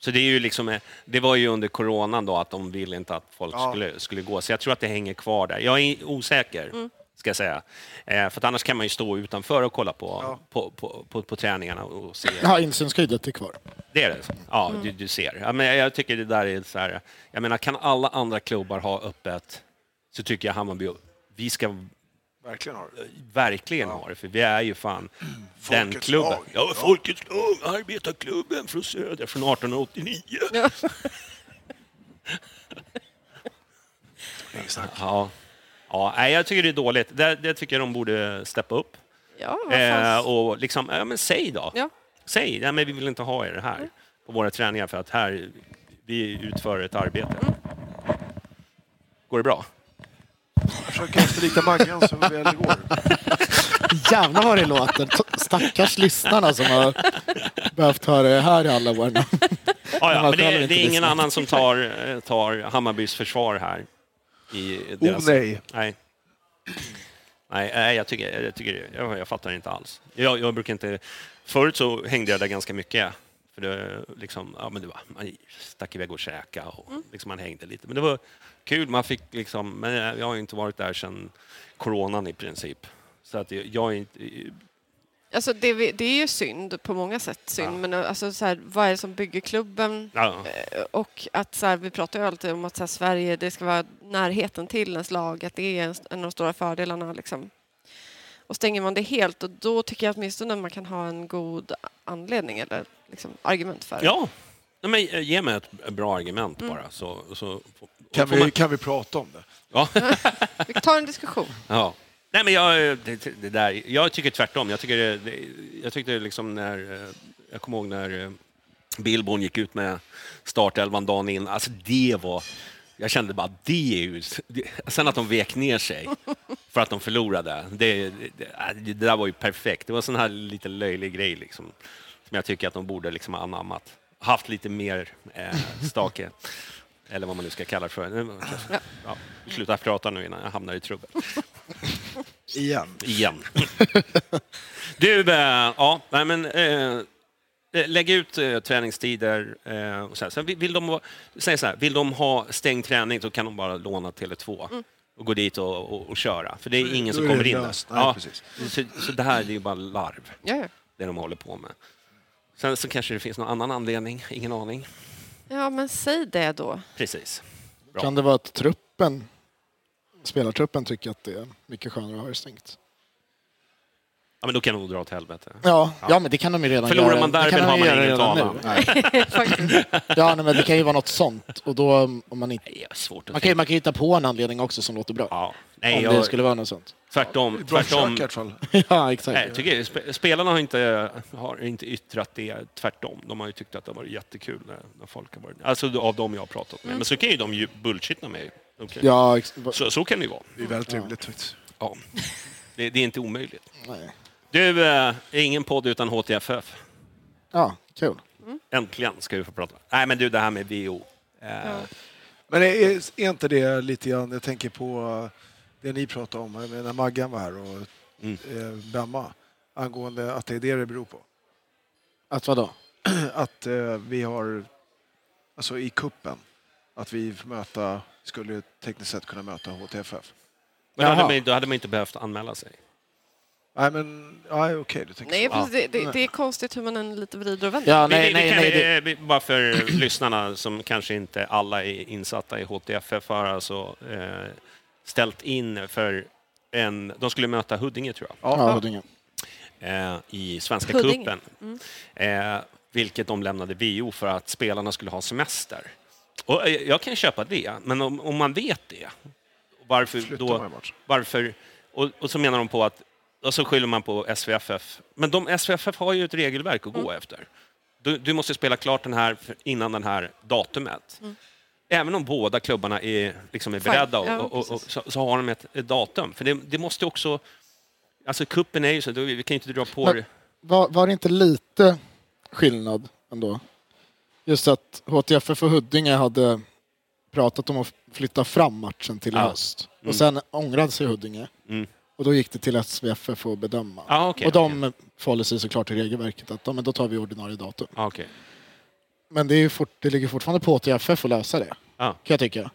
Så det är ju liksom, eh, det var ju under coronan då att de ville inte att folk Ja. skulle, skulle gå, så jag tror att det hänger kvar där. Jag är osäker, Mm. Ska jag säga. Eh, för att annars kan man ju stå utanför och kolla på, Ja. på, på, på, på träningarna och se. Ja, insynsskyddet är kvar. Det är det? Ja, Mm. du, du ser. Ja, men jag tycker det där är så här, jag menar kan alla andra klubbar ha öppet så tycker jag Hammarby, vi ska Verkligen har det. verkligen ha det, för vi är ju fan den Folkets klubben. lag. Ja, folkets lag, arbetarklubben från Söder från 1889. Ja. Snack. Ja. Ja, nej, jag tycker det är dåligt. Det, det tycker jag de borde steppa upp. Ja, vad fan. Eh, och liksom, ja men säg då. Ja. Säg, nej, men vi vill inte ha er här på våra träningar för att här, vi utför ett arbete. Går det bra? Jag försöker efterlikna Maggan så väl det går. Jävlar vad det låter. T- Stackars lyssnarna som har behövt höra det här i alla år. Ja, ja, men det, det är ingen annan som tar, eh, tar Hammarbys försvar här. I deras, nej. Nej. Nej, nej jag, tycker, jag, tycker, jag, jag fattar inte alls. Jag, jag brukar inte... Förut så hängde jag där ganska mycket. För det, liksom, ja, men det var, man stack iväg och käkade och liksom, man hängde lite. Men det var kul, man fick liksom... Men jag har inte varit där sedan coronan i princip. Så att jag, jag är inte... Alltså det, det är ju synd, på många sätt synd, men alltså så här, vad är det som bygger klubben? Ja, Eh, Och att så här, vi pratar ju alltid om att så här, Sverige, det ska vara närheten till ens lag, att det är en, en av de stora fördelarna. Liksom. Och stänger man det helt, och då tycker jag åtminstone man kan ha en god anledning eller liksom, argument för det. ja. Nej, men eh, ge mig ett bra argument Mm. bara. Så, så, Kan vi, man- kan vi prata om det? Ja. Vi tar en diskussion. Ja. Nej, men jag, det, det där, jag tycker tvärtom. Jag, tycker det, jag tyckte liksom när... eh, Jag kommer ihåg när eh, Billborn gick ut med startelvan dagen in. Alltså det var... Jag kände bara, det är ju... Sen att de vek ner sig för att de förlorade, det, det, det där var ju perfekt. Det var en sån här lite löjlig grej liksom, som jag tycker att de borde liksom ha anammat. Haft lite mer eh, stake, eller vad man nu ska kalla det för. Ja, sluta prata nu innan jag hamnar i trubbel. Igen. Igen. Du, eh, ja, nej men eh, lägg ut eh, träningstider. Eh, och så här. Sen vill, vill, de, ha- säg så här, vill de ha stängd träning så kan de bara låna Tele2 och gå dit och, och, och köra. För det är ingen som kommer in där. precis. Så, så det här är ju bara larv, Ja, ja. det de håller på med. Sen så kanske det finns någon annan anledning, ingen aning. ja, men säg det då. Precis. Bra. Kan det vara att truppen, spelartruppen tycker att det är mycket skönare att ha det stängt? Ja, men då kan de nog dra åt helvete. Ja, ja, men det kan de ju redan Förlorar göra. man derbyn de har man ingen. Faktiskt. Ja, nej, men det kan ju vara något sånt. Och då, om man, inte, Nej, det är svårt man, kan, man kan ju hitta på en anledning också som låter bra. Ja. Nej, om jag, det skulle vara något sånt. tvärtom. Bra tvärtom. försök ja, exakt. Nej, jag spelarna har inte, har inte yttrat det, tvärtom. De har ju tyckt att det har varit jättekul när, när folk har varit... Alltså av dem jag har pratat med. Men så kan ju de ju bullshitta mig. Okay. Ja, Så, så kan det ju vara. Det är väldigt rimligt faktiskt. Ja. Det, det är inte omöjligt. nej. Du, eh, ingen podd utan HTFF. ja, kul. Äntligen ska vi få prata. Nej, men du, det här med VO. Eh, Men är, är är inte det lite grann, jag tänker på det ni pratade om när Maggan var här och Mm. eh, Bemma, angående att det är det det beror på. Att vadå? Att eh, vi har, alltså i kuppen att vi får möta, skulle tekniskt sett kunna möta HTFF. Men då hade, man, då hade man inte behövt anmäla sig. Nej men, ja, okej tänker Nej, så. det, det, det är konstigt hur man än lite vrider och vänder. Ja, nej, vi, nej, vi kan, nej. Bara för lyssnarna som kanske inte alla är insatta i HTFF har alltså eh, ställt in för en... De skulle möta Huddinge, tror jag, ja, Huddinge. eh, i Svenska Huddinge. cupen. Eh, vilket de lämnade VO för att spelarna skulle ha semester. Och eh, jag kan köpa det, men om, om man vet det, varför Flyttar då... Varför? Och, och så menar de på att... Och så skyller man på SVFF. Men de, SVFF har ju ett regelverk att gå efter. Du, du måste spela klart den här innan den här datumet. Även om båda klubbarna är, liksom är beredda och, Ja, och, och, så, så har de ett, ett datum. För det, det måste också... Alltså kuppen är ju så, vi kan ju inte dra på Men-. Var, var det inte lite skillnad ändå? Just att HTFF och Huddinge hade pratat om att flytta fram matchen till i Ja. höst. Och sen ångrade sig Huddinge. Mm. Och då gick det till SVFF att bedöma. Ja, okej, och de förhåller sig såklart till regelverket att ja, men då tar vi ordinarie datum. Okej. Men det, är fort, det ligger fortfarande på HTFF att lösa det, Ja. kan jag tycka.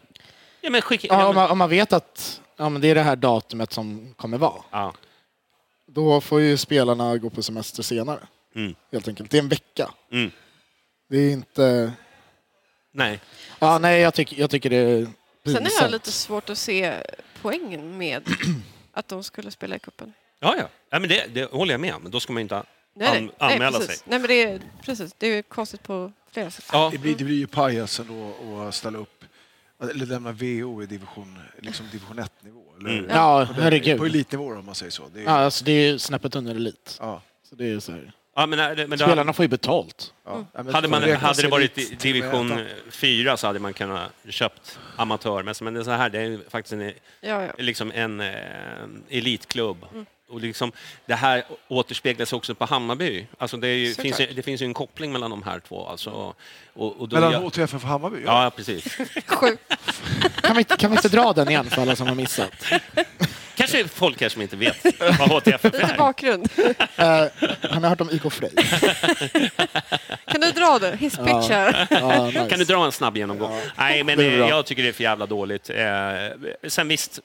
Ja, men skicka... Ja, om, man, om man vet att ja, men det är det här datumet som kommer vara, ja. då får ju spelarna gå på semester senare. Mm. Helt enkelt. Det är en vecka. Mm. Det är inte... Nej. Ja, nej, jag, tycker jag tycker det är Sen är jag lite svårt att se poängen med att de skulle spela i cupen. Ja, ja. ja men det, det håller jag med om. Men då ska man inte Nej, nej. an, anmäla nej, precis. sig. Nej, men det är, precis. Det är konstigt på flera sätt. Ja. Det blir, det blir ju pajasen då att ställa upp, eller lämna VO i division, liksom division 1-nivå. Eller Mm. Ja, på, herregud. på elitnivå om man säger så. Det är, Ja, alltså, det är ju snäppet under elit. ja, Så det är så här. Ja, men, äh, men då- Spelarna får ju betalt. ja. Ja, men Hade, man, hade det varit division ettan. 4 så hade man kunnat köpt amatörmässigt. Men det är så här, det är faktiskt en, Ja, ja. liksom en eh, elitklubb. Och liksom, det här återspeglas också på Hammarby. Alltså det, är ju, finns ju, det finns ju en koppling mellan de här två. Alltså, och, och då Mellan jag, HTFF och Hammarby? Ja, precis. Sjukt. Kan vi, inte- kan vi inte dra den igen för alla som har missat? Kanske folk här som inte vet vad HTFF Lite är. bakgrund. Eh, har hört om IK Frej? Kan du dra det? His pitch här. Ja, nice. Kan du dra en snabb genomgång? Nej, men är eh, jag tycker det är för jävla dåligt. Eh, sen visst,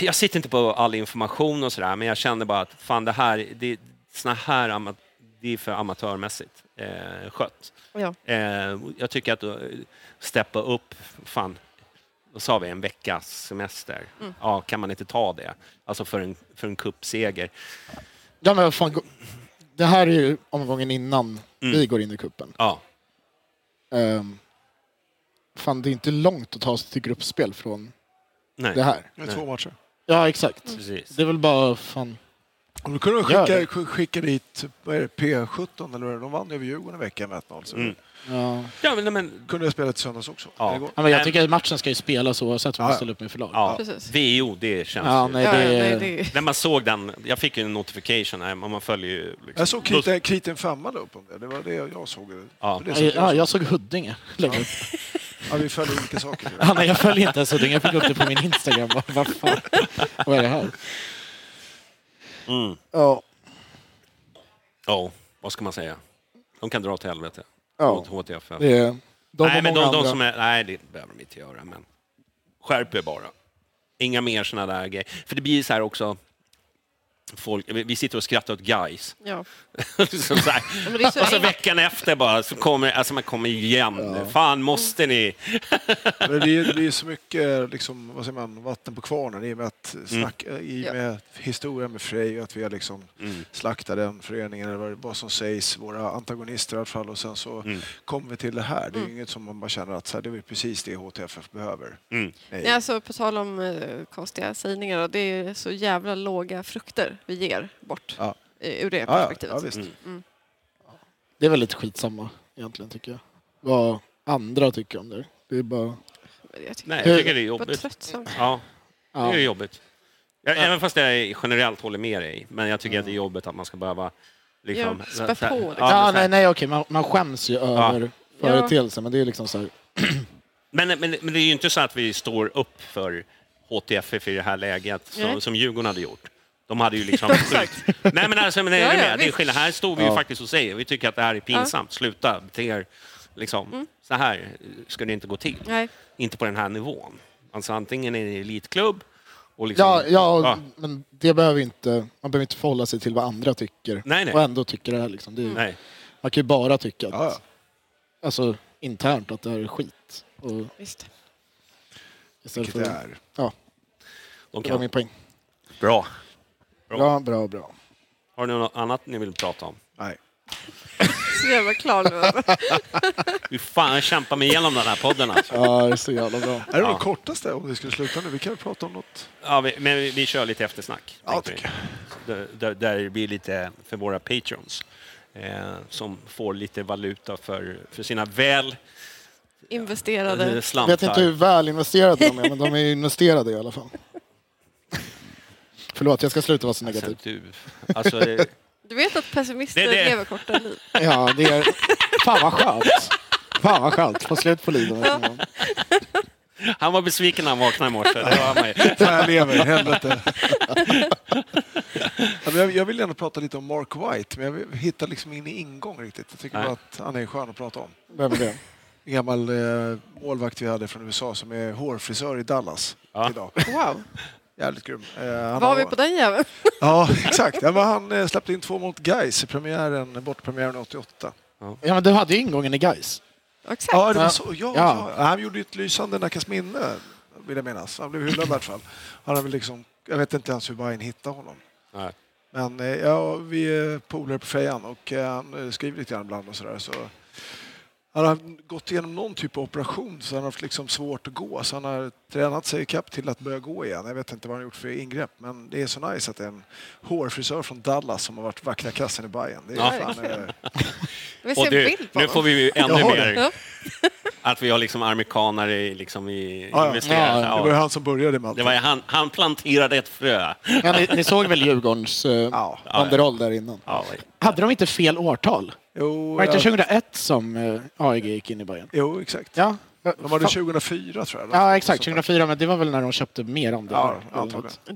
jag sitter inte på all information och sådär, men jag känner bara att fan det här, det, såna här det är för amatörmässigt eh, skött. Ja. Eh, jag tycker att steppa upp, fan, då sa vi en veckas semester. Ja, kan man inte ta det? Alltså för en, för en cupseger. Ja, men fan, det här är ju omgången innan Mm. vi går in i kuppen. Ja, Um, fan, det är inte långt att ta sig till gruppspel från nej, det här. Det är två matcher. Ja, exakt. precis. Det är väl bara fan... Och då kunde de skicka, skicka dit vad är det, P17, eller vad är det? de vann över Djurgården en vecka med 1-0. Ja. Ja, men, men kunde jag spela till söndags också. Ja. Igår. Ja, men jag Men- tycker att matchen ska ju spelas oavsett vad man Ja. ställer upp med för lag. ja, Precis. VO, det känns Ja, ju... nej, Ja, det, nej, det När man såg den, jag fick ju en notification, här, man följer ju... Liksom. Jag såg kriten, kriten femma la upp om det. Det var det jag såg. Ja. Det är så ja, jag såg Huddinge. upp. ja, vi följer olika saker. Ja, nej, jag följer inte ens Huddinge. Jag fick upp det på min Instagram. Vad, vad fan? Vad är det här? Mm. Ja. Ja, vad ska man säga? De kan dra till helvete. Ja. Mot HTFF. Det är, de nej, och men många de, de andra. som är, nej, det behöver de inte göra, men skärp er bara. Inga mer såna där grejer. För det blir så här också, folk, vi sitter och skrattar åt guys. Ja. så här. och så veckan efter bara så kommer, alltså man kommer igen. Fan måste ni? Men det är, det är så mycket liksom, vad säger man, vatten på kvarnen i och med, att snack, i och med historien med Frej och att vi har liksom slaktat den föreningen eller vad, som sägs, våra antagonister i alla fall och sen så kommer vi till det här. Det är ju inget som man bara känner att så här, det är precis det HTFF behöver. Mm. Nej. Nej, alltså, på tal om eh, konstiga sägningar, då, det är så jävla låga frukter vi ger bort Ja. ur det Ja, ja, perspektivet. ja, visst. Det är väl lite skitsamma egentligen tycker jag. Vad andra tycker om det. Det är bara... Jag tycker Nej, jag tycker det är jobbigt. Ja, det Ja. är jobbigt. Ja, Även fast jag generellt håller med dig, men jag tycker att det är jobbigt att man ska behöva liksom, Ja, spä på, liksom. Ja, Ja, här- nej, nej okej, man, man skäms ju över företeelsen men det är liksom så här... Men, men, men det är ju inte så att vi står upp för HTFF i det här läget som, som Djurgården hade gjort. De hade ju liksom... Nej men alltså, men är Ja, ja, med? Det är skillnad. Här står vi ju faktiskt och säger, vi tycker att det här är pinsamt, sluta bete er liksom. Mm. Så här ska det inte gå till. Nej. Inte på den här nivån. Alltså antingen är det elitklubb och liksom... Ja, ja, Ja. men det behöver inte... Man behöver inte förhålla sig till vad andra tycker. Nej, nej. Och ändå tycker det här liksom. Det är, Nej. Man kan ju bara tycka att... Alltså internt att det här är skit. Och Visst. istället Vilket för... det är. Ja, De det var kan. min poäng. Bra. Bra. Bra, bra, bra. Har ni något annat ni vill prata om? Nej. Så jävla klar nu. Hur fan jag kämpar mig igenom den här podden alltså. Ja, det är så jävla bra. Är det Ja. det kortaste om vi skulle sluta nu? Vi kan prata om något. Ja, vi, men vi, vi kör lite eftersnack. Ja, vi. tycker Där, där, där det blir lite för våra patrons. Eh, som får lite valuta för, för sina väl Investerade. eh, Jag slantar. vet inte hur väl investerade de är, men de är investerade i alla fall. Förlåt, jag ska sluta vara så Alltså, negativ. du, alltså, det, Du vet att pessimister Det- det- lever kortare liv. Ja, det är... Fan vad skönt. Fan vad skönt. Få slut på livet. han var besviken när han vaknade i morse. Det var man ju. Jag lever, helvete. Ja, jag, vill gärna prata lite om Mark White, men jag hittar liksom ingen ingång riktigt. Jag tycker Nej. bara att han är skön att prata om. Vem är det? En gammal eh, målvakt vi hade från USA som är hårfrisör i Dallas Ja. idag. Wow. Jävligt grym. Eh, Var har- vi på den jäveln? Ja, exakt. Ja, han eh, släppte in två mot Gais i premiären, bortpremiären 88. Ja, men du hade ju ingången i Gais. Exakt. Ja, det var så. Ja, Ja. ja. Han gjorde ju ett lysande Nackas minne, vill jag minnas. Han blev hyllad i alla fall. Han har väl liksom, jag vet inte ens hur Bayern hittade honom. Nej. Men eh, ja, vi är polare på Fejan och eh, han eh, skriver lite grann ibland och sådär. Så han har gått igenom någon typ av operation så han har haft liksom svårt att gå. Så han har tränat sig ikapp till att börja gå igen. Jag vet inte vad han har gjort för ingrepp men det är så nice att det är en hårfrisör från Dallas som har varit vackra kassen i Bayern. Det är Ja. fan, eh, Vi Och ser en bild på nu får vi ju ännu mer. att vi har liksom amerikanare i, liksom i Ja, ja. det var ju han som började med allt. det var han, han planterade ett frö. Ja, ni, ni såg väl Djurgårdens eh, Ja. banderoll där innan? Ja, Hade de inte fel årtal? Jo, Var det inte ja, 2001 som eh, AEG gick in i Bayern? jo, exakt. Ja. De var det Fan. 2004 tror jag. Ja, exakt. Sånt där. 2004, men det var väl när de köpte mer om det. Ja.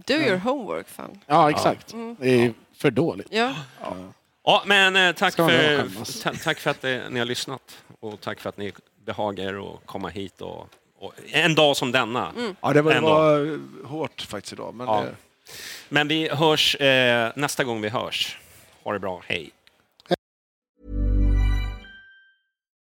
Do your homework, fan. Ja, exakt. Det är för dåligt. Ja. Ja, men eh, tack för, tack för att eh, ni har lyssnat och tack för att ni behagar att komma hit och, och en dag som denna. Ja, det var, det var hårt faktiskt idag. Men Ja. eh, Men vi hörs eh, nästa gång vi hörs. Ha det bra, hej!